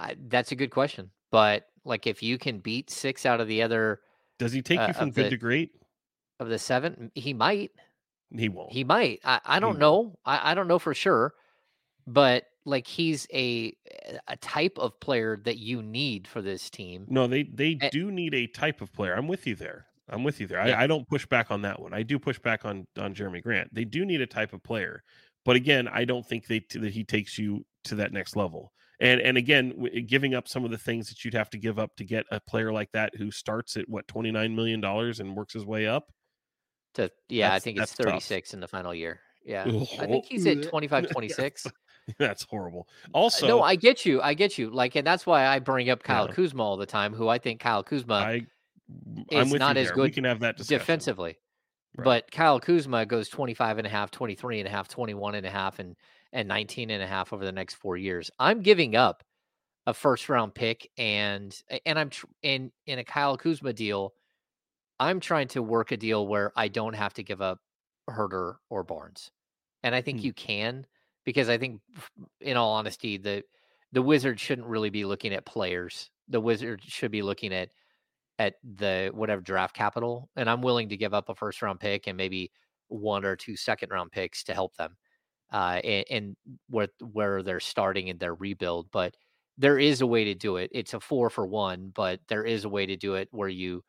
I, that's a good question. But like, if you can beat six out of the other Does he take Uh, you from good the- to great? of the seven, he might. He won't. He might. I, I don't won't. know. I, I don't know for sure. But like, he's a a type of player that you need for this team. No, they they Eh. do need a type of player. I'm with you there. I'm with you there. Yeah. I, I don't push back on that one. I do push back on on Jerami Grant. They do need a type of player, but again, I don't think they that he takes you to that next level. And and again, w- giving up some of the things that you'd have to give up to get a player like that who starts at what 29 million dollars and works his way up. To yeah, I think it's that's tough. 36 in the final year. Yeah. I think he's at ugh. 25, 26. That's horrible. Uh, Also, no, I get you. I get you. Like, and that's why I bring up Kyle Yeah. Kuzma all the time, who I think Kyle Kuzma I is not as there. good We can have that discussion. defensively. Right. But Kyle Kuzma goes 25 and a half, 23 and a half, 21 and a half, and, and 19 and a half over the next four years. I'm giving up a first round pick and, and I'm tr- in, in a Kyle Kuzma deal. I'm trying to work a deal where I don't have to give up Huerter or Barnes. And I think Hmm. you can because I think in all honesty, the the Wizards shouldn't really be looking at players. The Wizards should be looking at at the whatever draft capital. And I'm willing to give up a first round pick and maybe one or two second round picks to help them. Uh and, and where where they're starting in their rebuild. But there is a way to do it. It's a four for one, but there is a way to do it where you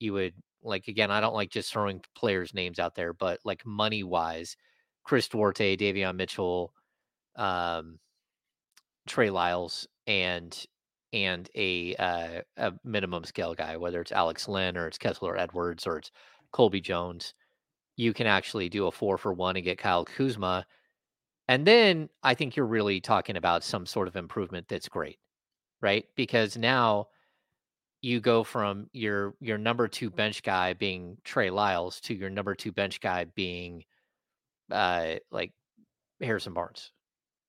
you would like again, I don't like just throwing players' names out there, but like money wise, Chris Duarte, Davion Mitchell, um, Trey Lyles, and and a uh, a minimum scale guy, whether it's Alex Len or it's Kessler Edwards or it's Colby Jones, you can actually do a four for one and get Kyle Kuzma. And then I think you're really talking about some sort of improvement that's great, right? Because now you go from your your number two bench guy being Trey Lyles to your number two bench guy being uh like Harrison Barnes.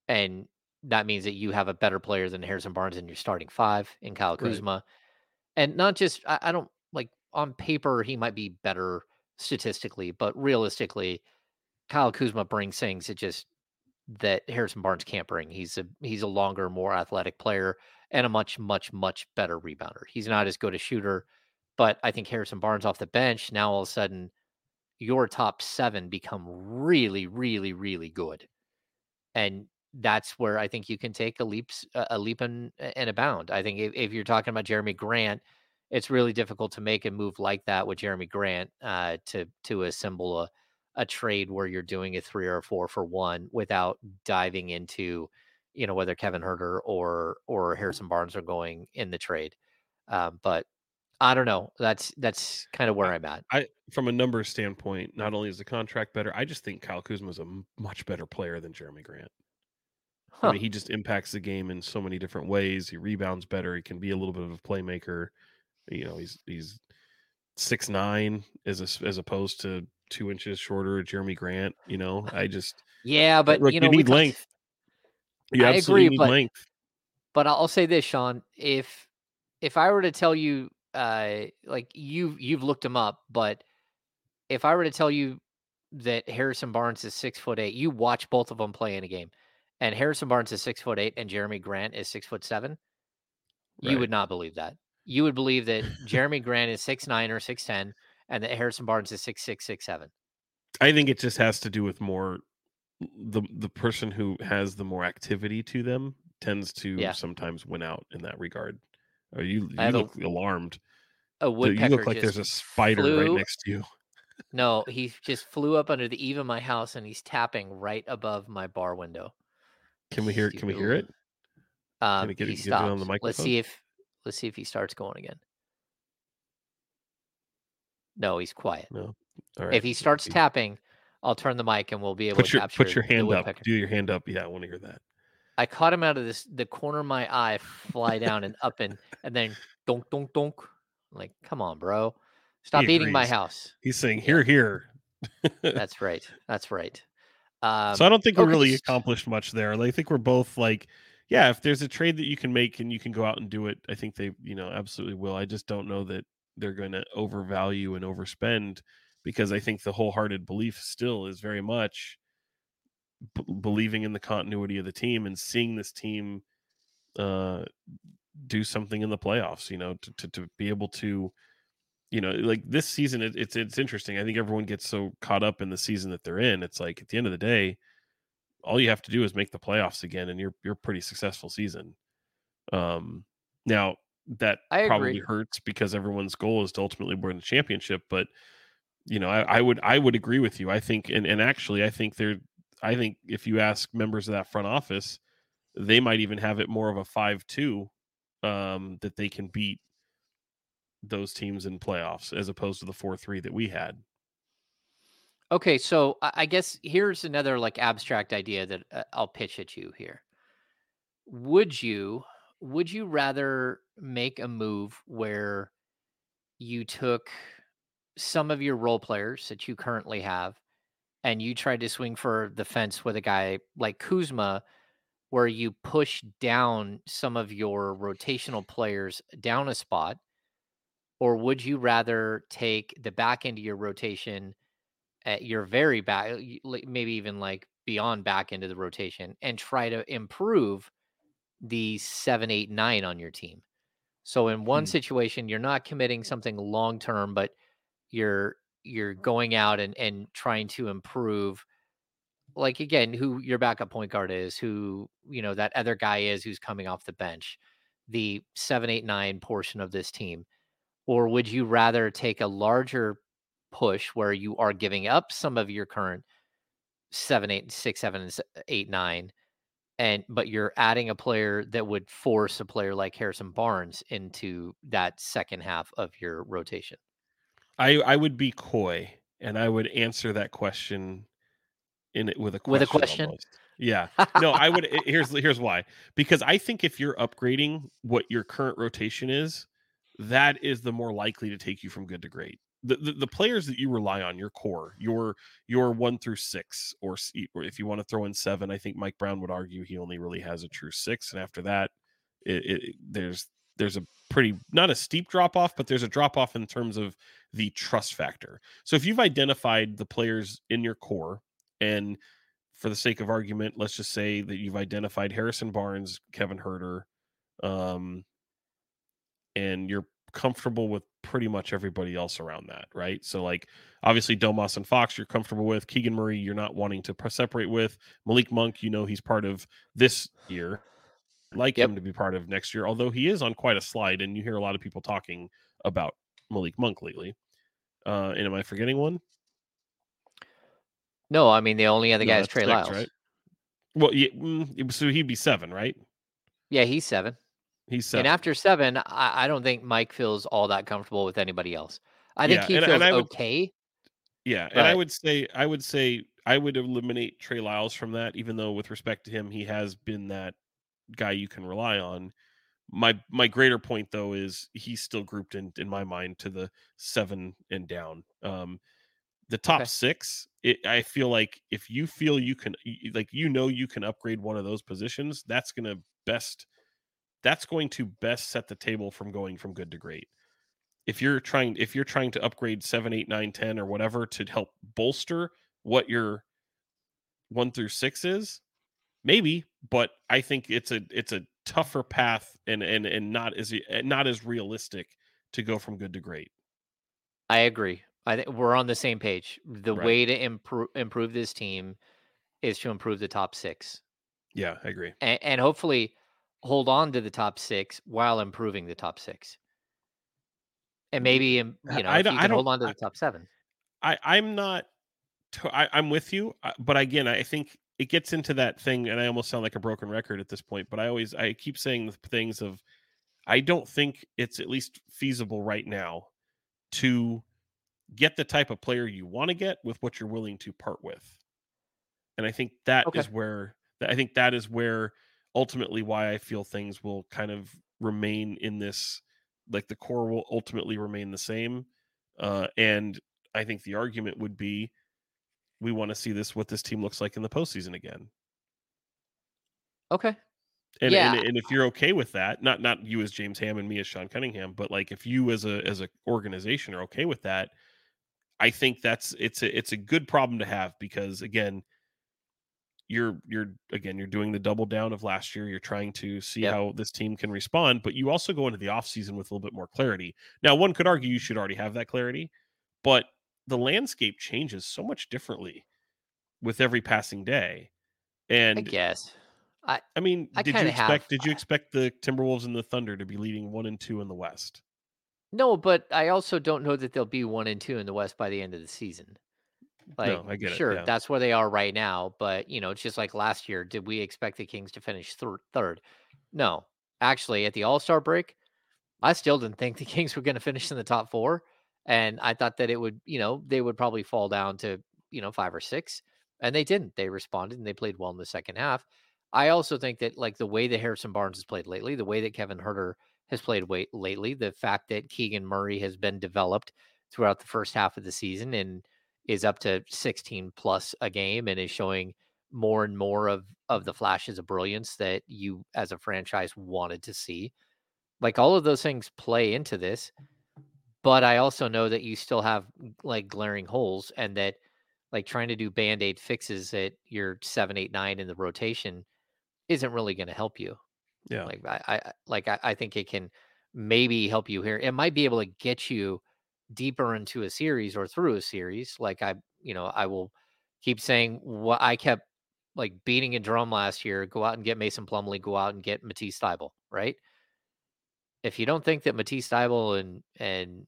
And that means that you have a better player than Harrison Barnes in your starting five in Kyle Right. Kuzma. And not just I, I don't like on paper he might be better statistically, but realistically, Kyle Kuzma brings things that just that Harrison Barnes can't bring. He's a he's a longer, more athletic player and a much, much, much better rebounder. He's not as good a shooter, but I think Harrison Barnes off the bench, now all of a sudden your top seven become really, really, really good. And that's where I think you can take a leap, a leap and, and a bound. I think if, if you're talking about Jerami Grant, it's really difficult to make a move like that with Jerami Grant uh, to to assemble a a trade where you're doing a three or a four for one without diving into you know, whether Kevin Huerter or or Harrison Barnes are going in the trade. Um, but I don't know. That's that's kind of where I'm at. I from a numbers standpoint, not only is the contract better, I just think Kyle Kuzma is a much better player than Jerami Grant. I mean, he just impacts the game in so many different ways. He rebounds better. He can be a little bit of a playmaker. You know, he's he's six nine as a, as opposed to two inches shorter. Jerami Grant. You know, I just Yeah, but look, you know, you we need length. You I absolutely agree, need but length. but I'll say this, Sean. If if I were to tell you, uh, like you've you've looked him up, but if I were to tell you that Harrison Barnes is six foot eight, you watch both of them play in a game, and Harrison Barnes is six foot eight, and Jerami Grant is six foot seven, you would not believe that. You would believe that Jerami Grant is six nine or six ten, and that Harrison Barnes is six six six seven. I think it just has to do with more the the person who has the more activity to them tends to Yeah. sometimes win out in that regard. Or you you have a- look alarmed. A woodpecker you look like there's a spider right next to you. No, he just flew up under the eave of my house, and he's tapping right above my bar window. Can we hear can we hear it? Um, he get it on the stopped. Let's see if let's see if he starts going again. No, he's quiet. No. All right. If he starts tapping, I'll turn the mic and we'll be able put to your capture put your hand up. Do your hand up. Yeah, I want to hear that. I caught him out of this the corner of my eye, fly down and up and and then donk donk donk. I'm like, come on, bro, stop He eating my house. He's saying here here. That's right. That's right. Um, so I don't think we really accomplished much there. I think we're both like, yeah, if there's a trade that you can make and you can go out and do it, I think they, you know, absolutely will. I just don't know that they're going to overvalue and overspend because I think the wholehearted belief still is very much b- believing in the continuity of the team and seeing this team uh do something in the playoffs, you know, to to, to be able to you know, like this season, it, it's it's interesting. I think everyone gets so caught up in the season that they're in. It's like at the end of the day, all you have to do is make the playoffs again, and you're you're pretty successful season. Um, now that I probably agree. hurts because everyone's goal is to ultimately win the championship. But you know, I, I would I would agree with you. I think, and and actually, I think they're. I think if you ask members of that front office, they might even have it more of a five-two um, that they can beat those teams in playoffs as opposed to the four three that we had. Okay, so I I guess here's another like abstract idea that uh, I'll pitch at you here. Would you would you rather make a move where you took some of your role players that you currently have and you tried to swing for the fence with a guy like Kuzma where you push down some of your rotational players down a spot or would you rather take the back end of your rotation at your very back, maybe even like beyond back into the rotation, and try to improve the seven, eight, nine on your team. So in one Hmm. situation, you're not committing something long term, but you're you're going out and and trying to improve. Like again, who your backup point guard is, who you know that other guy is, who's coming off the bench, the seven, eight, nine portion of this team, or would you rather take a larger push where you are giving up some of your current seven, eight, six, seven, and s- eight, nine, and but you're adding a player that would force a player like Harrison Barnes into that second half of your rotation. I I would be coy and I would answer that question in it with a question. With a question? almost. Yeah. No, I would eh, here's here's why. Because I think if you're upgrading what your current rotation is, that is the more likely to take you from good to great. The, the, players that you rely on, your core, your your one through six, or, or if you want to throw in seven, I think Mike Brown would argue he only really has a true six, and after that, it, it, there's there's a pretty not a steep drop off, but there's a drop off in terms of the trust factor. So if you've identified the players in your core, and for the sake of argument, let's just say that you've identified Harrison Barnes, Kevin Huerter, um, and you're comfortable with pretty much everybody else around that, right? So like obviously Domas and Fox, you're comfortable with Keegan Murray, you're not wanting to separate with Malik Monk. You know he's part of this year, like Yep. him to be part of next year. Although he is on quite a slide, and you hear a lot of people talking about Malik Monk lately. Uh, and am I forgetting one? No, I mean the only other No, guy is Trey six, Lyles. right? Well, yeah, mm, so he'd be seven, right? Yeah, he's seven. He's seven. And after seven, I, I don't think Mike feels all that comfortable with anybody else. I think Yeah, he and- feels and I would- okay. Yeah, and I would say I would say I would eliminate Trey Lyles from that, even though with respect to him, he has been that guy you can rely on. My my greater point though is he's still grouped in in my mind to the seven and down. Um the top Okay. six, it, I feel like if you feel you can like you know you can upgrade one of those positions, that's gonna best that's going to best set the table from going from good to great if you're trying if you're trying to upgrade 7 8 9 10 or whatever to help bolster what your 1 through 6 is maybe but i think it's a it's a tougher path and and and not as e- not as realistic to go from good to great I agree. I think we're on the same page. The Right. way to improve improve this team is to improve the top six, yeah i agree and, and hopefully hold on to the top six while improving the top six. And maybe um, you know I if you can hold on to the top seven. I I'm not. To, I, I'm with you, uh, but again, I think it gets into that thing, and I almost sound like a broken record at this point. But I always I keep saying the things of, I don't think it's at least feasible right now to get the type of player you want to get with what you're willing to part with, and I think that is Okay. where I think that is where ultimately why I feel things will kind of remain in this, like the core will ultimately remain the same, uh, and I think the argument would be we want to see this what this team looks like in the postseason again. Okay. And, Yeah. and and if you're okay with that, not not you as James Ham and me as Sean Cunningham, but like if you as a as a organization are okay with that, I think that's it's a it's a good problem to have because again, you're you're again you're doing the double down of last year. You're trying to see Yep. how this team can respond, but you also go into the offseason with a little bit more clarity. Now, one could argue you should already have that clarity, but the landscape changes so much differently with every passing day. And i guess. I I mean, I did you expect have- did you expect the Timberwolves and the Thunder to be leading one and two in the West? no, but I also don't know that they'll be one and two in the West by the end of the season. Like, I get it, sure, yeah. that's where they are right now. But you know, it's just like last year. Did we expect the Kings to finish thir- third? No, actually, at the All Star break, I still didn't think the Kings were going to finish in the top four, and I thought that it would, you know, they would probably fall down to you know five or six, and they didn't. They responded and they played well in the second half. I also think that like the way that Harrison Barnes has played lately, the way that Kevin Huerter has played lately, the fact that Keegan Murray has been developed throughout the first half of the season and is up to 16 plus a game and is showing more and more of of the flashes of brilliance that you as a franchise wanted to see. Like all of those things play into this, but I also know that you still have mm, like glaring holes and that like trying to do band-aid fixes at your seven, eight, nine in the rotation isn't really going to help you. Yeah. Like I, I I- like I, I think it can maybe help you here. It might be able to get you deeper into a series or through a series. Like I, you know, I will keep saying what I kept like beating a drum last year. Go out and get Mason Plumlee. Go out and get Matisse Thybulle. Right. If you don't think that Matisse Thybulle and and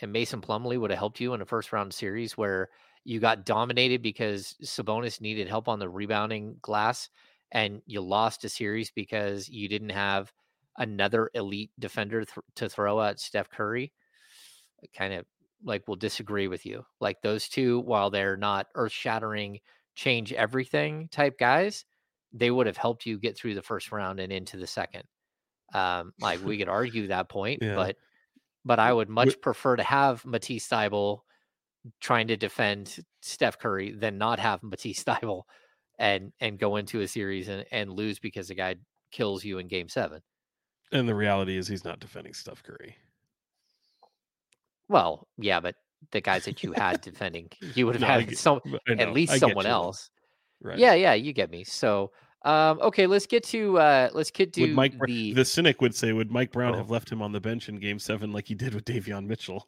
and Mason Plumlee would have helped you in a first round series where you got dominated because Sabonis needed help on the rebounding glass and you lost a series because you didn't have another elite defender th- to throw at Steph Curry, kind of like will disagree with you. Like those two, while they're not earth shattering, change everything type guys, they would have helped you get through the first round and into the second. Um, like we could argue that point, Yeah. but but I would much prefer to have Matisse Thybulle trying to defend Steph Curry than not have Matisse Thybulle and and go into a series and, and lose because the guy kills you in game seven. And the reality is he's not defending Steph Curry. Well, yeah, but the guys that you had defending, you would have No, had get- some at least someone else. Right. Yeah, yeah, you get me. So um okay, let's get to uh let's get to Would Mike the the cynic would say, would Mike Brown Oh. have left him on the bench in game seven like he did with Davion Mitchell?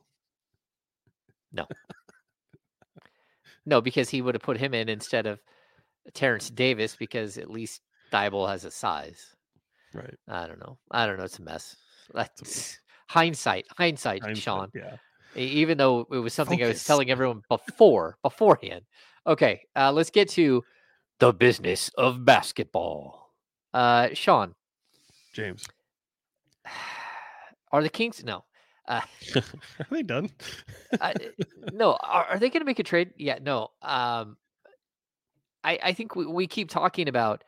No, no, because he would have put him in instead of Terrence Davis because at least Thybulle has a size. Right. I don't know. I don't know. It's a mess. That's hindsight. Hindsight, Hindsight, Sean. Yeah. Even though it was something I was telling everyone before beforehand. Okay, uh, let's get to the business of basketball. Uh, Sean, James, are the Kings? No. Uh, are they done? uh, no. Are, are they going to make a trade? Yeah. No. Um, I I think we, we keep talking about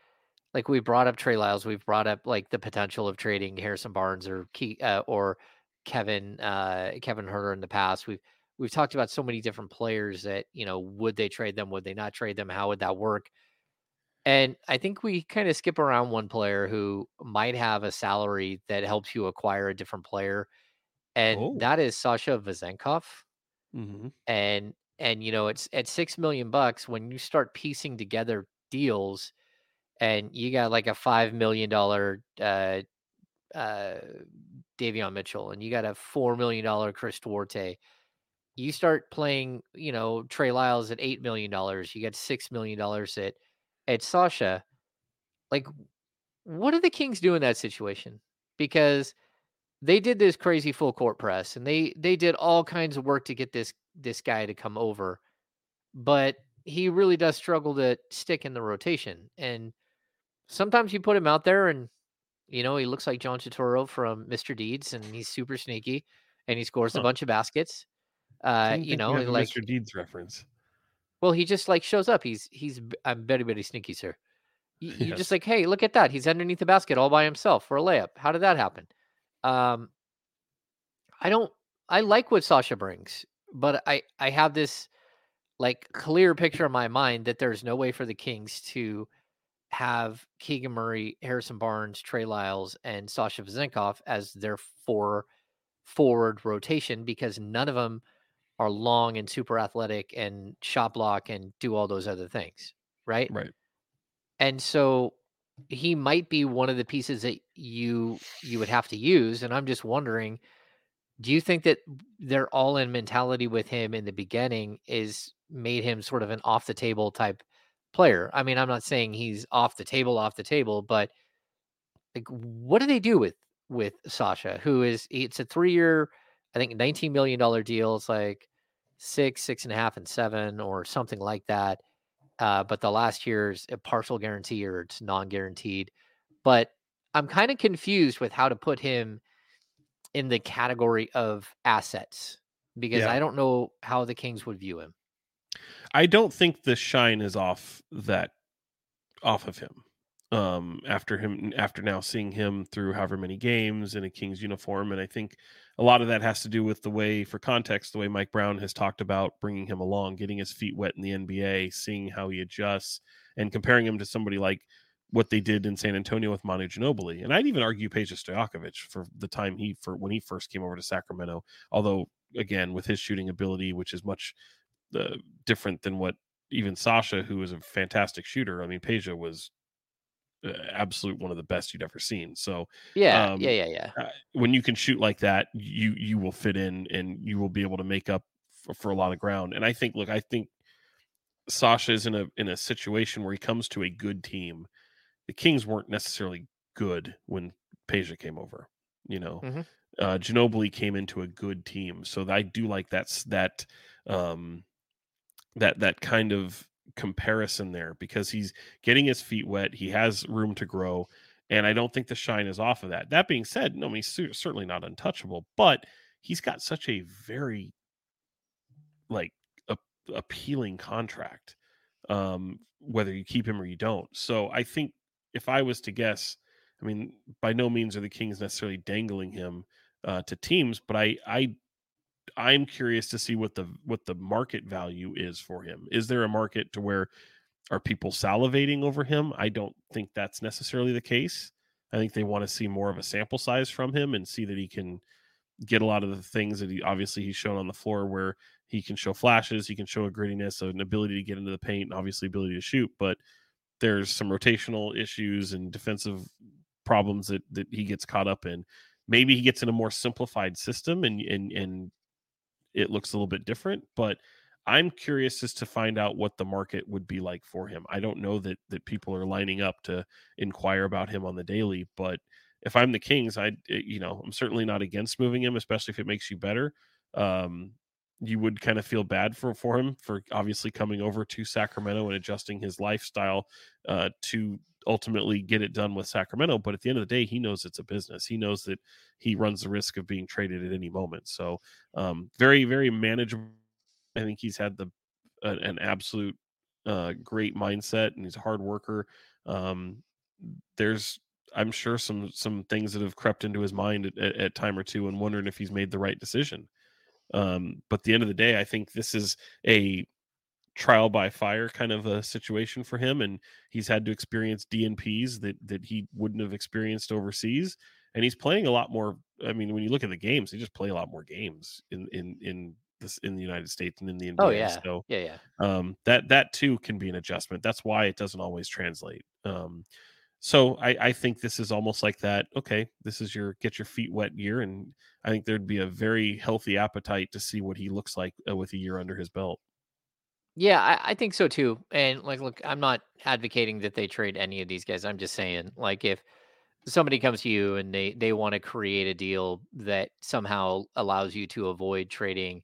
like we brought up Trey Lyles, we've brought up like the potential of trading Harrison Barnes or Key uh, or Kevin uh, Kevin Huerter in the past. We've we've talked about so many different players that you know would they trade them? Would they not trade them? How would that work? And I think we kind of skip around one player who might have a salary that helps you acquire a different player, and Oh. that is Sasha Vezenkov. hmm And and you know it's at six million bucks when you start piecing together deals, and you got like a five million dollar uh, uh, Davion Mitchell, and you got a four million dollar Chris Duarte. You start playing, you know, Trey Lyles at eight million dollars. You get six million dollars at at Sasha. Like, what do the Kings do in that situation? Because they did this crazy full court press, and they they did all kinds of work to get this this guy to come over, but he really does struggle to stick in the rotation. And sometimes you put him out there, and you know he looks like John Turturro from Mr. Deeds, and he's super sneaky, and he scores a bunch of baskets. Uh, you know, a like Mr. Deeds reference. well, he just like shows up. He's he's I'm very very sneaky, sir. You, You're Yes. just like, hey, look at that. He's underneath the basket all by himself for a layup. How did that happen? Um, I don't. I like what Sasha brings, but I I have this like clear picture in my mind that there's no way for the Kings to have Keegan Murray, Harrison Barnes, Trey Lyles, and Sasha Vezenkov as their four forward rotation because none of them are long and super athletic and shot block and do all those other things, right? Right. And so he might be one of the pieces that you you would have to use and I'm just wondering do you think that their all in mentality with him in the beginning is made him sort of an off the table type player? I mean, I'm not saying he's off the table off the table, but like what do they do with with Sasha who is it's a 3 year I think 19 million dollar deal it's like six six and a half and seven or something like that uh, but the last year's a partial guarantee or it's non-guaranteed. But I'm kind of confused with how to put him in the category of assets because Yeah. I don't know how the Kings would view him. I don't think the shine is off that off of him. Um, after him, after now seeing him through however many games in a Kings uniform, and I think a lot of that has to do with the way, for context, the way Mike Brown has talked about bringing him along, getting his feet wet in the NBA, seeing how he adjusts, and comparing him to somebody like what they did in San Antonio with Manu Ginobili. And I'd even argue Peja Stojakovic for the time he for when he first came over to Sacramento. Although again, with his shooting ability, which is much uh, different than what even Sasha, who is a fantastic shooter. I mean, Peja was uh, absolute one of the best you'd ever seen. So Yeah, Um, yeah, yeah, yeah. uh, when you can shoot like that, you you will fit in and you will be able to make up for, for a lot of ground. And I think, look, I think Sasha is in a in a situation where he comes to a good team. The Kings weren't necessarily good when Peja came over. You know, Mhm. uh, Ginobili came into a good team, so I do like that's that um, that that kind of comparison there because he's getting his feet wet. He has room to grow, and I don't think the shine is off of that. That being said, no, I mean, he's certainly not untouchable, but he's got such a very like a, appealing contract, um, whether you keep him or you don't. So I think if I was to guess, I mean, by no means are the Kings necessarily dangling him uh, to teams, but I I I'm curious to see what the what the market value is for him. Is there a market to where are people salivating over him? I don't think that's necessarily the case. I think they want to see more of a sample size from him and see that he can get a lot of the things that he obviously he's shown on the floor where he can show flashes, he can show a grittiness, an ability to get into the paint, and obviously ability to shoot, but there's some rotational issues and defensive problems that that he gets caught up in. Maybe he gets in a more simplified system and and and it looks a little bit different, but I'm curious as to find out what the market would be like for him. I don't know that that people are lining up to inquire about him on the daily, but if I'm the Kings, I you know I'm certainly not against moving him, especially if it makes you better. Um, you would kind of feel bad for for him for obviously coming over to Sacramento and adjusting his lifestyle uh, to ultimately get it done with Sacramento. But at the end of the day, he knows it's a business. He knows that he runs the risk of being traded at any moment. So um, very very manageable. I think he's had the an absolute uh, great mindset and he's a hard worker. Um, there's I'm sure some some things that have crept into his mind at, at, at time or two and wondering if he's made the right decision. Um, but the end of the day, I think this is a trial by fire kind of a situation for him, and he's had to experience DNPs that that he wouldn't have experienced overseas. And he's playing a lot more. I mean, when you look at the games, he just play a lot more games in in in this in the United States and in the NBA. Oh yeah, so yeah, yeah. Um, that that too can be an adjustment. That's why it doesn't always translate. Um, so I, I think this is almost like that. Okay, this is your get your feet wet year, and I think there'd be a very healthy appetite to see what he looks like uh, with a year under his belt. Yeah, I, I think so too. And like, look, I'm not advocating that they trade any of these guys. I'm just saying, like, if somebody comes to you and they they want to create a deal that somehow allows you to avoid trading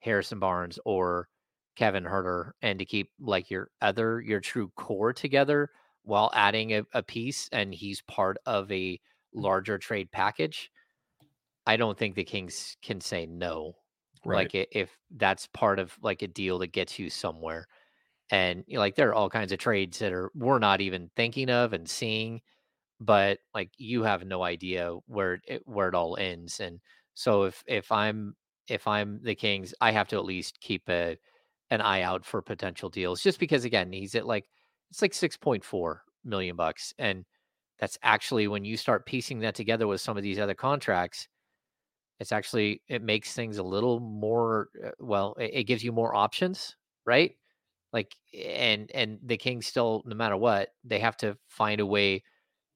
Harrison Barnes or Kevin Huerter and to keep like your other your true core together while adding a, a piece and he's part of a mm. larger trade package, I don't think the Kings can say no. Right. Like if that's part of like a deal that gets you somewhere. And you know, like there are all kinds of trades that are we're not even thinking of and seeing, but like you have no idea where it where it all ends. And so if if I'm if I'm the Kings, I have to at least keep a an eye out for potential deals. Just because again, he's at like it's like 6.4 million bucks. And that's actually when you start piecing that together with some of these other contracts, it's actually it makes things a little more uh, well, it, it gives you more options, right? Like and and the Kings still no matter what, they have to find a way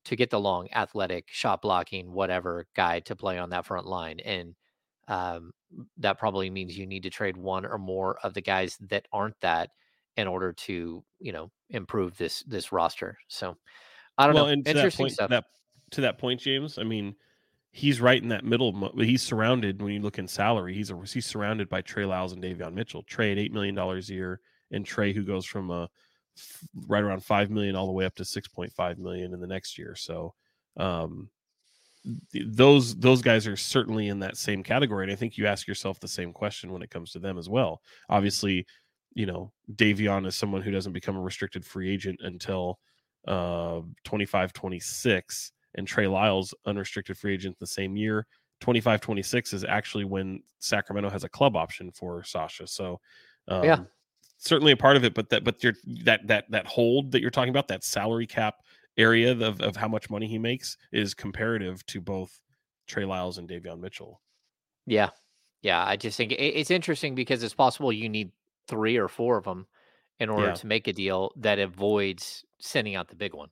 to get the long athletic shot blocking whatever guy to play on that front line and um, that probably means you need to trade one or more of the guys that aren't that in order to you know improve this this roster. So I don't well, know. And to Interesting that point, stuff. That, to that point, James. I mean, he's right in that middle. He's surrounded when you look in salary. He's a, he's surrounded by Trey Lyles and Davion Mitchell. Trey at eight million dollars a year, and Trey who goes from a right around five million all the way up to six point five million in the next year. So. Um, those those guys are certainly in that same category and i think you ask yourself the same question when it comes to them as well obviously you know, Davion is someone who doesn't become a restricted free agent until uh 25 26 and Trey Lyles unrestricted free agent the same year. 25 26 is actually when Sacramento has a club option for Sasha. So um, yeah. Certainly a part of it, but that but that that that hold that you're talking about, that salary cap area of, of how much money he makes is comparative to both Trey Lyles and Davion Mitchell. Yeah. Yeah. I just think it's interesting because it's possible you need three or four of them in order Yeah. to make a deal that avoids sending out the big one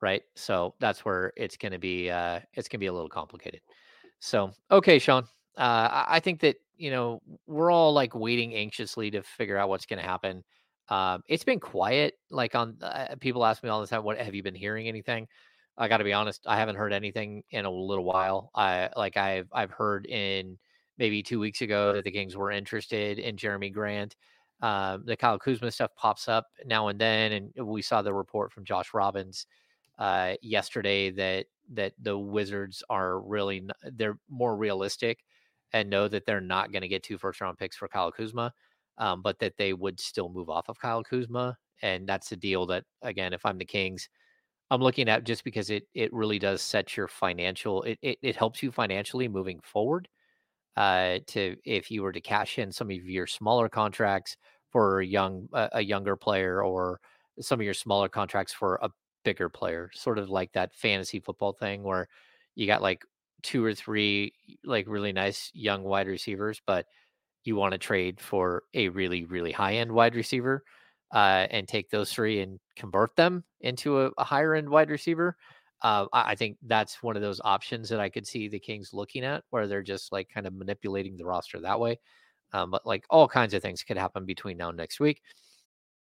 right? So that's where it's going to be uh it's going to be a little complicated. So okay sean uh I, think that you know we're all like waiting anxiously to figure out what's going to happen. Um it's been quiet like on uh, people ask me all the time what have you been hearing anything? I got to be honest i haven't heard anything in a little while. I like i've i've heard in maybe two weeks ago that the Kings were interested in Jerami Grant. Um, the Kyle Kuzma stuff pops up now and then, and we saw the report from Josh Robbins uh, yesterday that that the Wizards are really they're more realistic and know that they're not going to get two first round picks for Kyle Kuzma, um, but that they would still move off of Kyle Kuzma, and that's a deal that again, if I'm the Kings, I'm looking at just because it it really does set your financial it it, it helps you financially moving forward uh, to if you were to cash in some of your smaller contracts for a young a younger player or some of your smaller contracts for a bigger player, sort of like that fantasy football thing where you got like two or three like really nice young wide receivers, but you want to trade for a really really high end wide receiver uh, and take those three and convert them into a, a higher end wide receiver uh, I, I think that's one of those options that I could see the Kings looking at, where they're just like kind of manipulating the roster that way. Um, but like all kinds of things could happen between now and next week.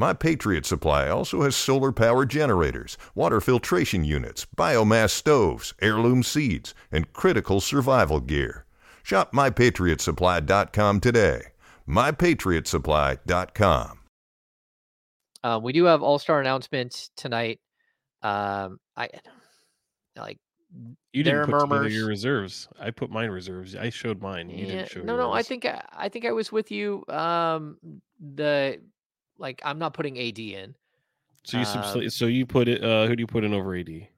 My Patriot Supply also has solar power generators, water filtration units, biomass stoves, heirloom seeds, and critical survival gear. Shop mypatriotsupply.com today. mypatriotsupply.com. Uh, we do have All Star announcements tonight. Um, I like You didn't put together murmurs. your reserves. I put mine reserves. I showed mine. You Yeah, didn't show no, no. I think I, I think I was with you. Um, the like I'm not putting AD in. So you Um, so you put it. Uh, who do you put in over AD? Okay,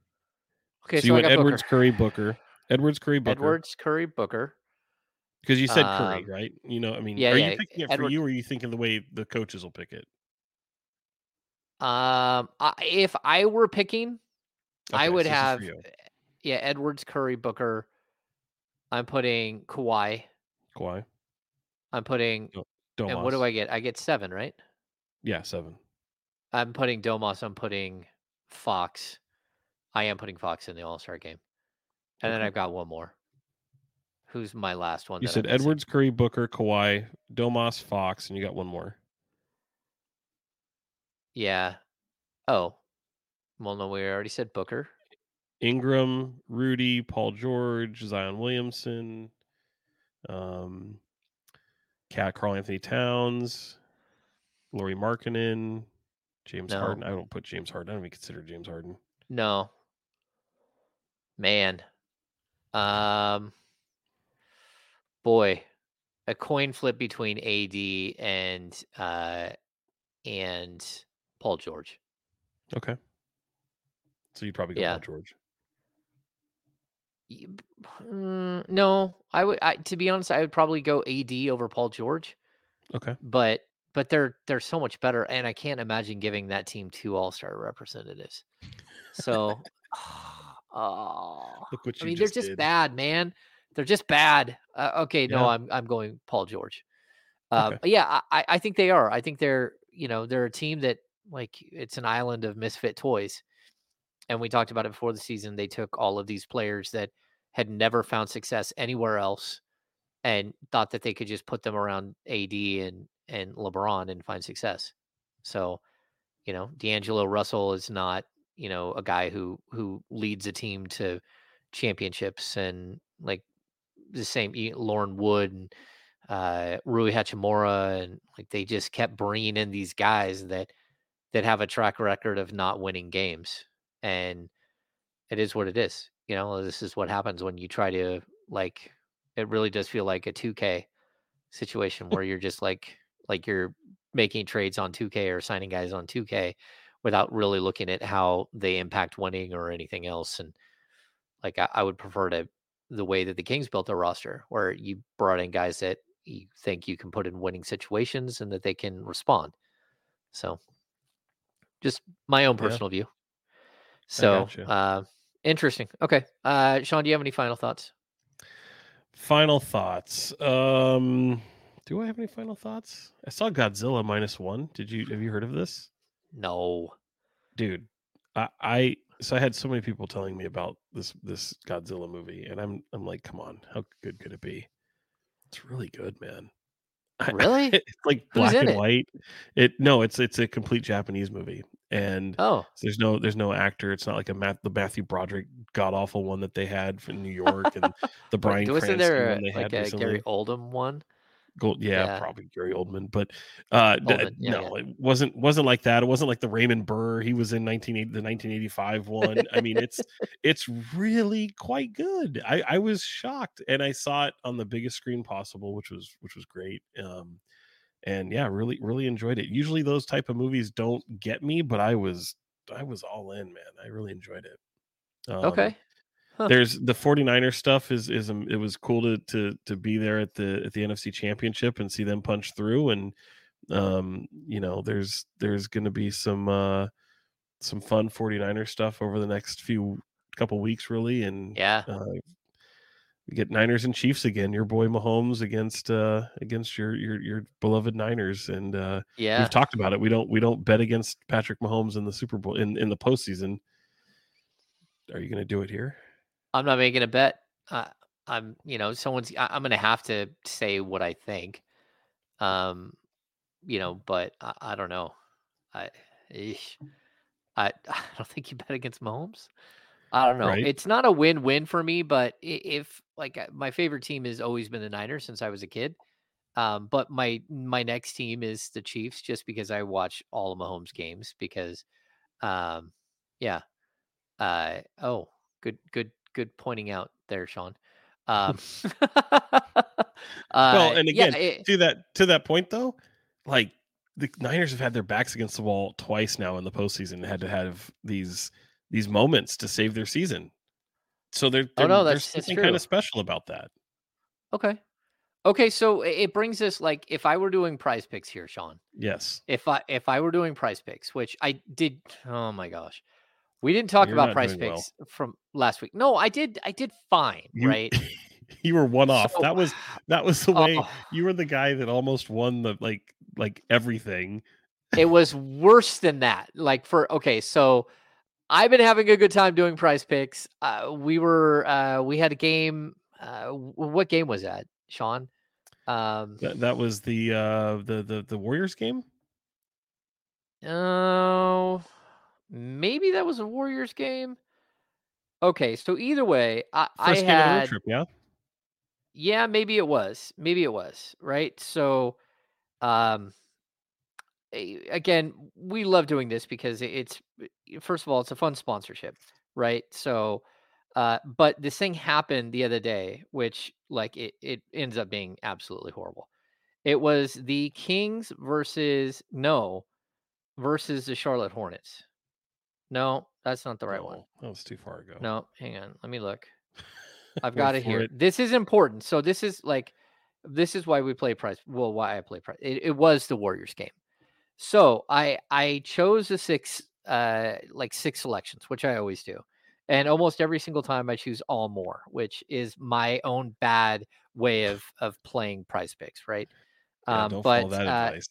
so so, you went Edwards, Booker. Curry, Booker. Edwards, Curry, Booker. Edwards, Curry, Booker. because you said Curry, um, right? You know, I mean, yeah, are yeah, you picking it for you, or are you thinking the way the coaches will pick it? Um, I, if I were picking, I would so this is for have yeah Edwards, Curry, Booker. I'm putting Kawhi. Kawhi. I'm putting Do- and what do I get? I get seven, right? Yeah, seven. I'm putting Domas. I'm putting Fox. I am putting Fox in the All Star game, and then I've got one more. Who's my last one? You said I'm missing? Edwards, Curry, Booker, Kawhi, Domas, Fox, and you got one more. Yeah. Oh. Well, no, we already said Booker. Ingram, Rudy, Paul George, Zion Williamson, um, Cat Carl Anthony Towns, Lauri Markkanen, James No. Harden. I don't put James Harden. I don't even consider James Harden. No. Man. Um. Boy, a coin flip between AD and uh and Paul George. Okay. So you'd probably go Yeah. Paul George. Mm, no, I would. I, to be honest, I would probably go AD over Paul George. Okay. But but they're they're so much better, and I can't imagine giving that team two All Star representatives. So, oh, Look what I mean, just they're just did. bad, man. They're just bad. Uh, okay, no, I'm I'm going Paul George. Uh, Okay. yeah, I- I think they are. I think they're you know they're a team that like it's an island of misfit toys, and we talked about it before the season. They took all of these players that had never found success anywhere else, and thought that they could just put them around AD and and LeBron and find success. So, you know, D'Angelo Russell is not you know a guy who who leads a team to championships and like the same Lauren Wood and uh, Rui Hachimura and like they just kept bringing in these guys that that have a track record of not winning games and it is what it is you know this is what happens when you try to like it really does feel like a 2k situation where you're just like like you're making trades on 2k or signing guys on 2k without really looking at how they impact winning or anything else and like I, I would prefer to the way that the Kings built their roster, where you brought in guys that you think you can put in winning situations and that they can respond. So, just my own Yeah. personal view. So, uh, interesting. Okay, uh, Sean, do you have any final thoughts? Final thoughts. Um, do I have any final thoughts? I saw Godzilla minus one. Did you have you heard of this? No. dude I, I so i had so many people telling me about this this godzilla movie and i'm i'm like come on how good could it be it's really good man Really? it's like black and it? white it no it's it's a complete japanese movie and Oh, there's no there's no actor it's not like a Matt, the matthew broderick god awful one that they had from new york and the brian Wait, wasn't Cranston there a, they like had a recently. Gary Oldman one? Gold, yeah, Yeah. probably Gary Oldman, but uh, d- Oldman, yeah, no, it wasn't wasn't like that. It wasn't like the Raymond Burr. He was in 1980, the 1985 one. I mean, it's it's really quite good. I I was shocked, and I saw it on the biggest screen possible, which was which was great. Um, and yeah, really really enjoyed it. Usually those type of movies don't get me, but I was I was all in, man. I really enjoyed it. Um, okay. Huh. There's the 49er stuff is is um, it was cool to to to be there at the at the NFC Championship and see them punch through and um you know there's there's going to be some uh some fun 49er stuff over the next few couple weeks really and Yeah. uh, we get Niners and Chiefs again. Your boy Mahomes against uh against your your your beloved Niners, and uh Yeah. we've talked about it. We don't we don't bet against Patrick Mahomes in the Super Bowl in in the postseason. Are you going to do it here? I'm not making a bet. Uh, I'm, you know, someone's. I, I'm going to have to say what I think. Um, you know, but I, I don't know. I. I, I don't think you bet against Mahomes. I don't know. Right. It's not a win-win for me, but if like uh, my favorite team has always been the Niners since I was a kid. Um, but my my next team is the Chiefs, just because I watch all of Mahomes games. Because, um, yeah. Uh, oh, good, good, good pointing out there, Sean. Um, well, uh, and yeah, again, it- to that to that point though, like the Niners have had their backs against the wall twice now in the postseason. and Had to have these these moments to save their season. So they're, Oh, no, they're- that's- there's that's something kind of special about that. okay, okay. So it brings us like if I were doing prize picks here, Sean. Yes. If I if I were doing Prize picks, which I did, oh my gosh, we didn't talk You're about price doing well. picks from last week. No, I did. I did fine, You- right? you were one off. So- that was that was the way Oh. you were the guy that almost won the like like everything. it was worse than that. Like for okay, so I've been having a good time doing Prize Picks. Uh, we were uh, we had a game. Uh, what game was that, Sean? Um, That, that was the uh the the the Warriors game. Oh, maybe that was a Warriors game. Okay, so either way, I, I First game of the road had trip, yeah. yeah, maybe it was, maybe it was right. So, um, again, we love doing this because it's first of all, it's a fun sponsorship, right? So, uh, but this thing happened the other day, which like it it ends up being absolutely horrible. It was the Kings versus no versus the Charlotte Hornets. No, that's not the right one. No, That was too far ago. No, hang on. Let me look. I've got it here. it. This is important. So this is like this is why we play Prize. Well, why I play Prize. It, it was the Warriors game. So I I chose the six uh like six selections, which I always do. And almost every single time I choose all more, which is my own bad way of of playing Prize Picks, right? Yeah, um, don't but follow that uh, advice.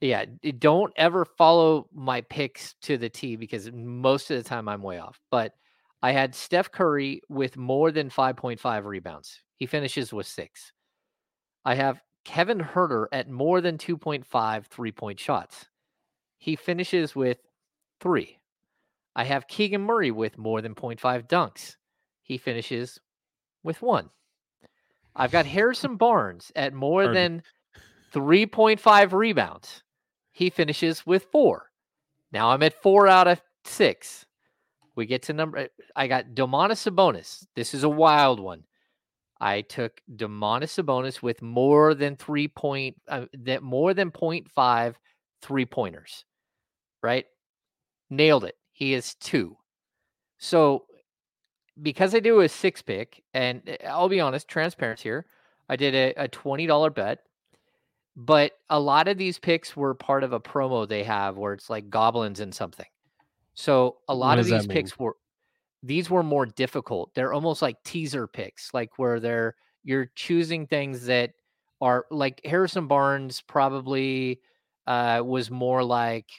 Yeah, don't ever follow my picks to the T because most of the time I'm way off. But I had Steph Curry with more than 5.5 rebounds. He finishes with six. I have Kevin Huerter at more than 2.5 three point shots. He finishes with three. I have Keegan Murray with more than 0.5 dunks. He finishes with one. I've got Harrison Barnes at more than 3.5 rebounds. He finishes with four. Now I'm at four out of six. We get to number. I got Domantas Sabonis. This is a wild one. I took Domantas Sabonis with more than three point, uh, that more than 0.5 three pointers. Right, nailed it. He is two. So because I do a six pick, and uh, I'll be honest, transparency here. I did a, a twenty dollar bet, but a lot of these picks were part of a promo they have where it's like goblins and something. So a lot of these picks were these were more difficult. They're almost like teaser picks, like where they're you're choosing things that are like Harrison Barnes probably uh, was more like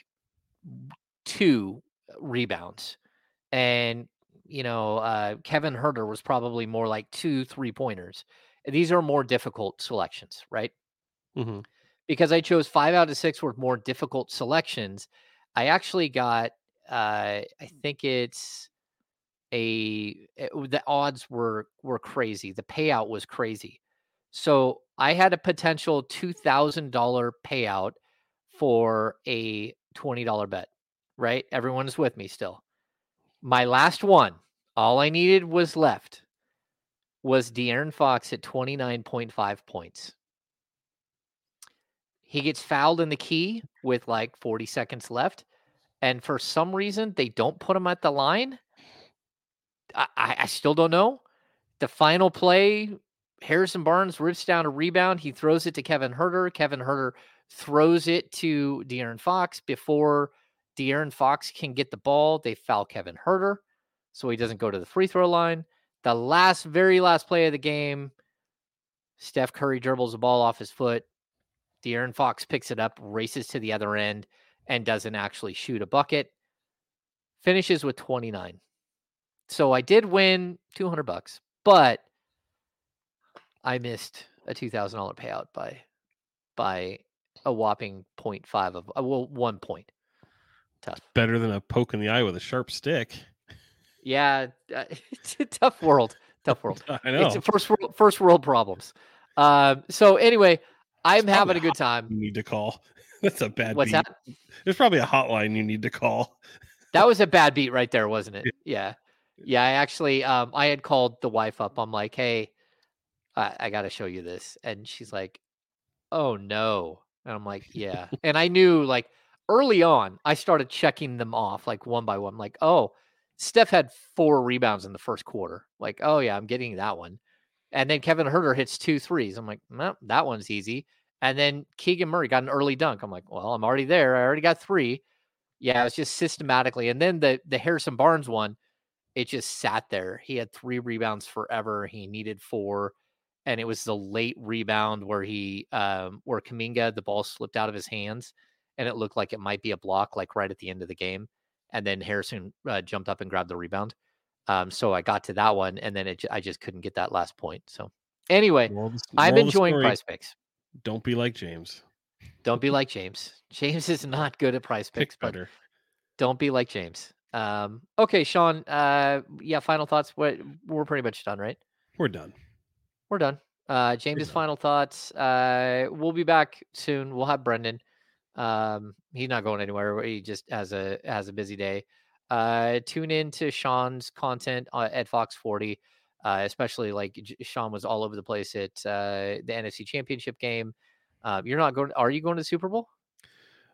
two rebounds, and you know uh, Kevin Huerter was probably more like two three pointers. These are more difficult selections, right? Mhm. because I chose five out of six were more difficult selections. I actually got, uh, I think it's a it- the odds were were crazy. The payout was crazy. So I had a potential two thousand dollar payout for a twenty dollar bet. Right, everyone is with me still. My last one, all I needed was left, was De'Aaron Fox at twenty nine point five points. He gets fouled in the key with like 40 seconds left. And for some reason, they don't put him at the line. I, I still don't know. The final play, Harrison Barnes rips down a rebound. He throws it to Kevin Huerter. Kevin Huerter throws it to De'Aaron Fox before De'Aaron Fox can get the ball. They foul Kevin Huerter, so he doesn't go to the free throw line. The last, very last play of the game, Steph Curry dribbles the ball off his foot. De'Aaron Fox picks it up, races to the other end, and doesn't actually shoot a bucket. Finishes with 29. So I did win 200 bucks, but I missed a $2,000 payout by by a whopping 0.5 of uh, well, one point. Tough. Better than a poke in the eye with a sharp stick. Yeah, uh, it's a tough world. Tough world. I know. It's a first world, first world problems. Um, so anyway, I'm There's having a good time. You need to call. That's a bad What's beat. that? There's probably a hotline you need to call. That was a bad beat right there, wasn't it? Yeah. Yeah, I actually um I had called the wife up. I'm like, "Hey, I, I got to show you this." And she's like, "Oh no." And I'm like, "Yeah." and I knew like early on, I started checking them off like one by one. like, "Oh, Steph had four rebounds in the first quarter." Like, "Oh yeah, I'm getting that one." And then Kevin Huerter hits two threes. I'm like, well, that one's easy. And then Keegan Murray got an early dunk. I'm like, well, I'm already there. I already got three. Yeah, it's just systematically. And then the the Harrison Barnes one, it just sat there. He had three rebounds forever. He needed four. And it was the late rebound where he um where Kuminga, the ball slipped out of his hands and it looked like it might be a block, like right at the end of the game. And then Harrison uh, jumped up and grabbed the rebound. Um, so I got to that one, and then it, I just couldn't get that last point. So anyway, Moral of the- I'm enjoying Prize Picks. Don't be like James. Don't be like James. James is not good at Prize Pick Picks, but better. don't be like James. Um, okay, Sean. Uh, yeah, final thoughts. What we're pretty much done, right? We're done. We're done. Uh, James's done. final thoughts. Uh, we'll be back soon. We'll have Brendan. Um, he's not going anywhere. He just has a has a busy day. Uh, tune in to Sean's content uh, at Fox 40, uh, especially like Sean was all over the place at uh, the NFC Championship game. Uh, you're not going. Are you going to the Super Bowl?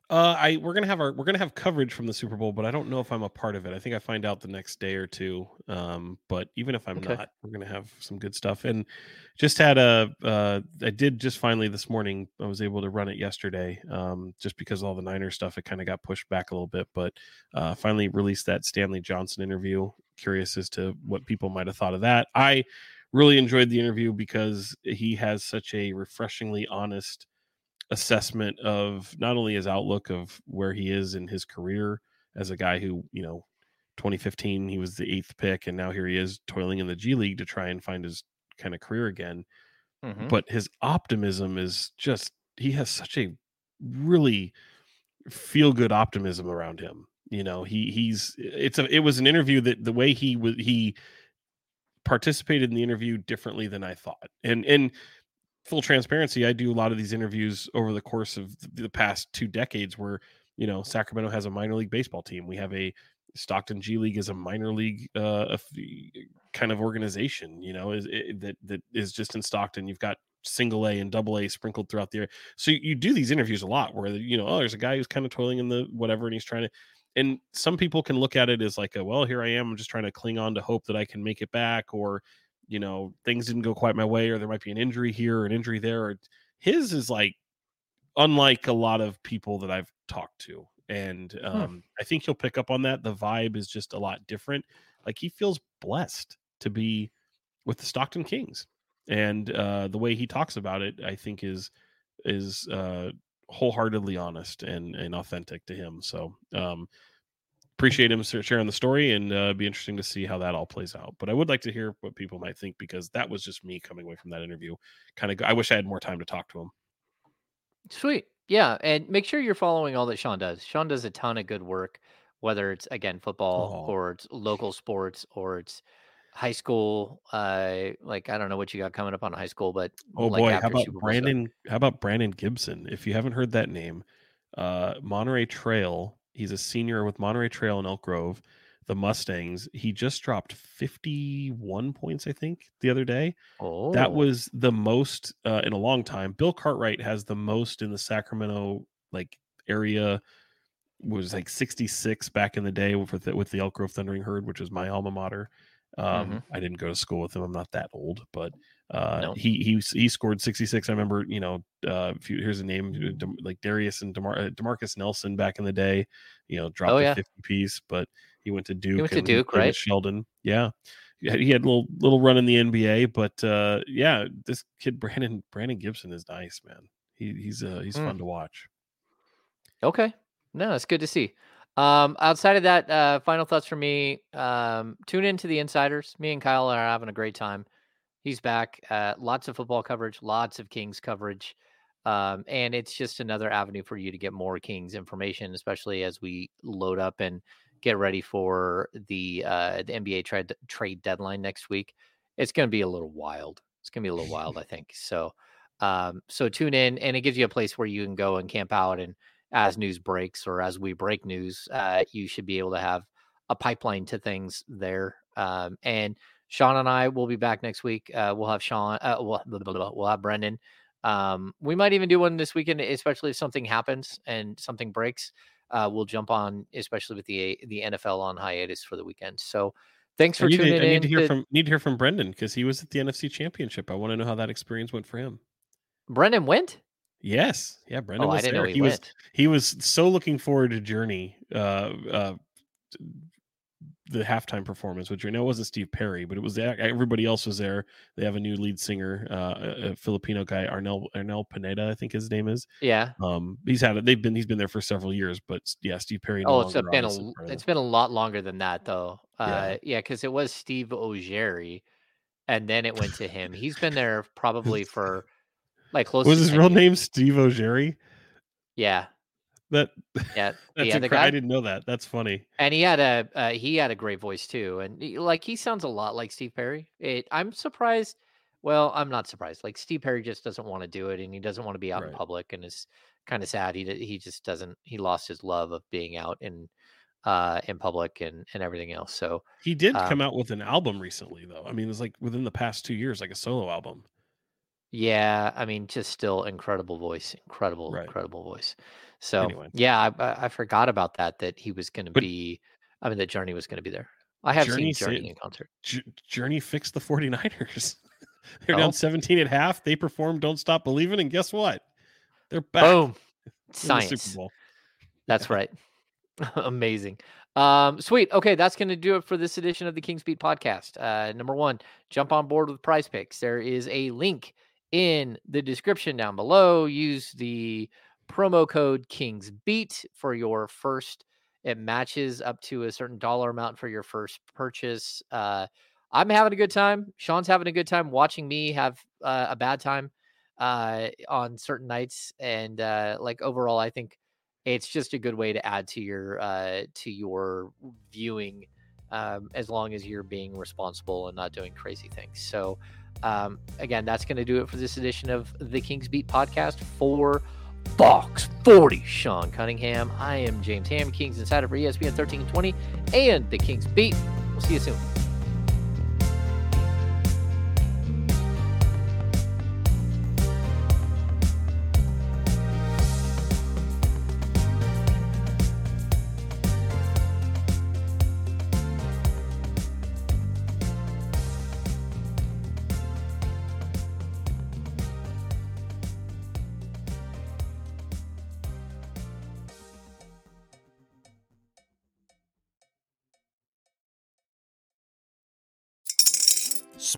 Uh, I we're gonna have our we're gonna have coverage from the Super Bowl, but I don't know if I'm a part of it. I think I find out the next day or two. Um, but even if I'm Okay. not, we're gonna have some good stuff. And just had a uh, I did just finally this morning. I was able to run it yesterday. Um, just because of all the Niner stuff, it kind of got pushed back a little bit, but uh, finally released that Stanley Johnson interview. Curious as to what people might have thought of that. I really enjoyed the interview because he has such a refreshingly honest assessment of not only his outlook of where he is in his career as a guy who, you know, 2015 he was the eighth pick and now here he is toiling in the G League to try and find his kind of career again. Mhm. But his optimism is just he has such a really feel good optimism around him. You know, he he's it's a it was an interview that the way he was he participated in the interview differently than I thought. And and full transparency, I do a lot of these interviews over the course of the past two decades where, you know, Sacramento has a minor league baseball team. We have a Stockton G League is a minor league uh, kind of organization, you know, is it, that that is just in Stockton. You've got single A and double A sprinkled throughout the area. So you, you do these interviews a lot where you know, oh, there's a guy who's kind of toiling in the whatever, and he's trying to. And some people can look at it as like, a, well, here I am. I'm just trying to cling on to hope that I can make it back, or you know, things didn't go quite my way, or there might be an injury here or an injury there. Or his is like unlike a lot of people that I've talked to. And um, I think he'll pick up on that. The vibe is just a lot different. Like he feels blessed to be with the Stockton Kings. And uh, the way he talks about it, I think is is uh, wholeheartedly honest and and authentic to him. So um, appreciate him sharing the story, and uh, be interesting to see how that all plays out. But I would like to hear what people might think because that was just me coming away from that interview. Kind of, I wish I had more time to talk to him. Sweet. Yeah. And make sure you're following all that Sean does. Sean does a ton of good work, whether it's again football Oh. or it's local sports or it's high school. Uh like I don't know what you got coming up on high school, but Oh like boy, how about Bowl stuff. Brandon? How about Brandon Gibson? If you haven't heard that name, uh, Monterey Trail. He's a senior with Monterey Trail and Elk Grove, the Mustangs. He just dropped fifty-one points, I think, the other day. Oh That was the most uh, in a long time. Bill Cartwright has the most in the Sacramento like area. Was like sixty-six back in the day with the, with the Elk Grove Thundering Herd, which is my alma mater. Um, Mhm. I didn't go to school with him. I'm not that old, but uh, No. he he he scored 66. I remember, you know, uh, if you, here's a name uh, like Darius and Demar- uh, Demarcus Nelson back in the day. You know, dropped Oh, a 50 piece, but he went to Duke. went to Duke, right? Sheldon, yeah. He had, he had a little little run in the NBA, but uh, yeah, this kid Brandon Brandon Gibson is nice, man. He, he's uh, he's Mm. fun to watch. Okay. No, it's good to see. Um, outside of that, uh, final thoughts for me. Um, tune into the insiders. Me and Kyle are having a great time. He's back. Uh, lots of football coverage, lots of Kings coverage. Um, and it's just another avenue for you to get more Kings information, especially as we load up and get ready for the uh, the NBA trade trade deadline next week. It's going to be a little wild. It's going to be a little wild, I think. So, um, so tune in, and it gives you a place where you can go and camp out and as news breaks or as we break news, uh, you should be able to have a pipeline to things there. Um, and Sean and I will be back next week. Uh, we'll have Sean, uh, we'll, blah, blah, blah, we'll have Brendan. Um, we might even do one this weekend, especially if something happens and something breaks. Uh, we'll jump on, especially with the the NFL on hiatus for the weekend. So, thanks I for tuning to, I in. need to hear to- from need to hear from Brendan because he was at the NFC Championship. I want to know how that experience went for him. Brendan went. Yes, yeah, Brendan Oh, was there. he he was he was so looking forward to Journey, uh, uh, the halftime performance. Which I know wasn't Steve Perry, but it was the- everybody else was there. They have a new lead singer, uh, a, Filipino guy, Arnel Arnel Pineda, I think his name is. Yeah. Um, he's had it. They've been he's been there for several years, but yeah, Steve Perry. no Oh, it's been a obviously, l- part of it's been a lot longer than that though. Yeah. Uh, yeah, because it was Steve Augeri, and then it went to him. He's been there probably for like close. was to his real years. name Steve Augeri? Yeah, That yeah, that's incre- I didn't know that. That's funny. And he had a uh, he had a great voice too, and he- like he sounds a lot like Steve Perry. It, I'm surprised. Well, I'm not surprised. Like Steve Perry just doesn't want to do it, and he doesn't want to be out Right. in public, and it's kind of sad. He he just doesn't. He lost his love of being out in uh in public and and everything else. So He did Um, come out with an album recently, though. I mean, it was like within the past two years, like a solo album. Yeah, I mean, just still incredible voice, incredible, Right. incredible voice. So Anyway. yeah, I, I forgot about that. That he was going to be. I mean, that Journey was going to be there. I have Journey seen Journey said- in concert. J- Journey fixed the 49ers. They're Oh. down 17 at half. They performed Don't Stop Believing, and guess what? They're back Boom, science. Super Bowl. That's right. Amazing. Um, sweet. Okay, that's going to do it for this edition of the Kings Beat podcast. Uh, number one, jump on board with Prize Picks. There is a link in the description down below. Use the promo code Kings Beat for your first. It matches up to a certain dollar amount for your first purchase. Uh, I'm having a good time. Sean's having a good time watching me have uh, a bad time uh, on certain nights, and uh, like overall, I think it's just a good way to add to your uh, to your viewing um, as long as you're being responsible and not doing crazy things. So um, again, that's going to do it for this edition of the Kings Beat podcast for Fox 40. Sean Cunningham. I am James Ham, Kings Insider for ESPN 1320 and the Kings Beat. We'll see you soon.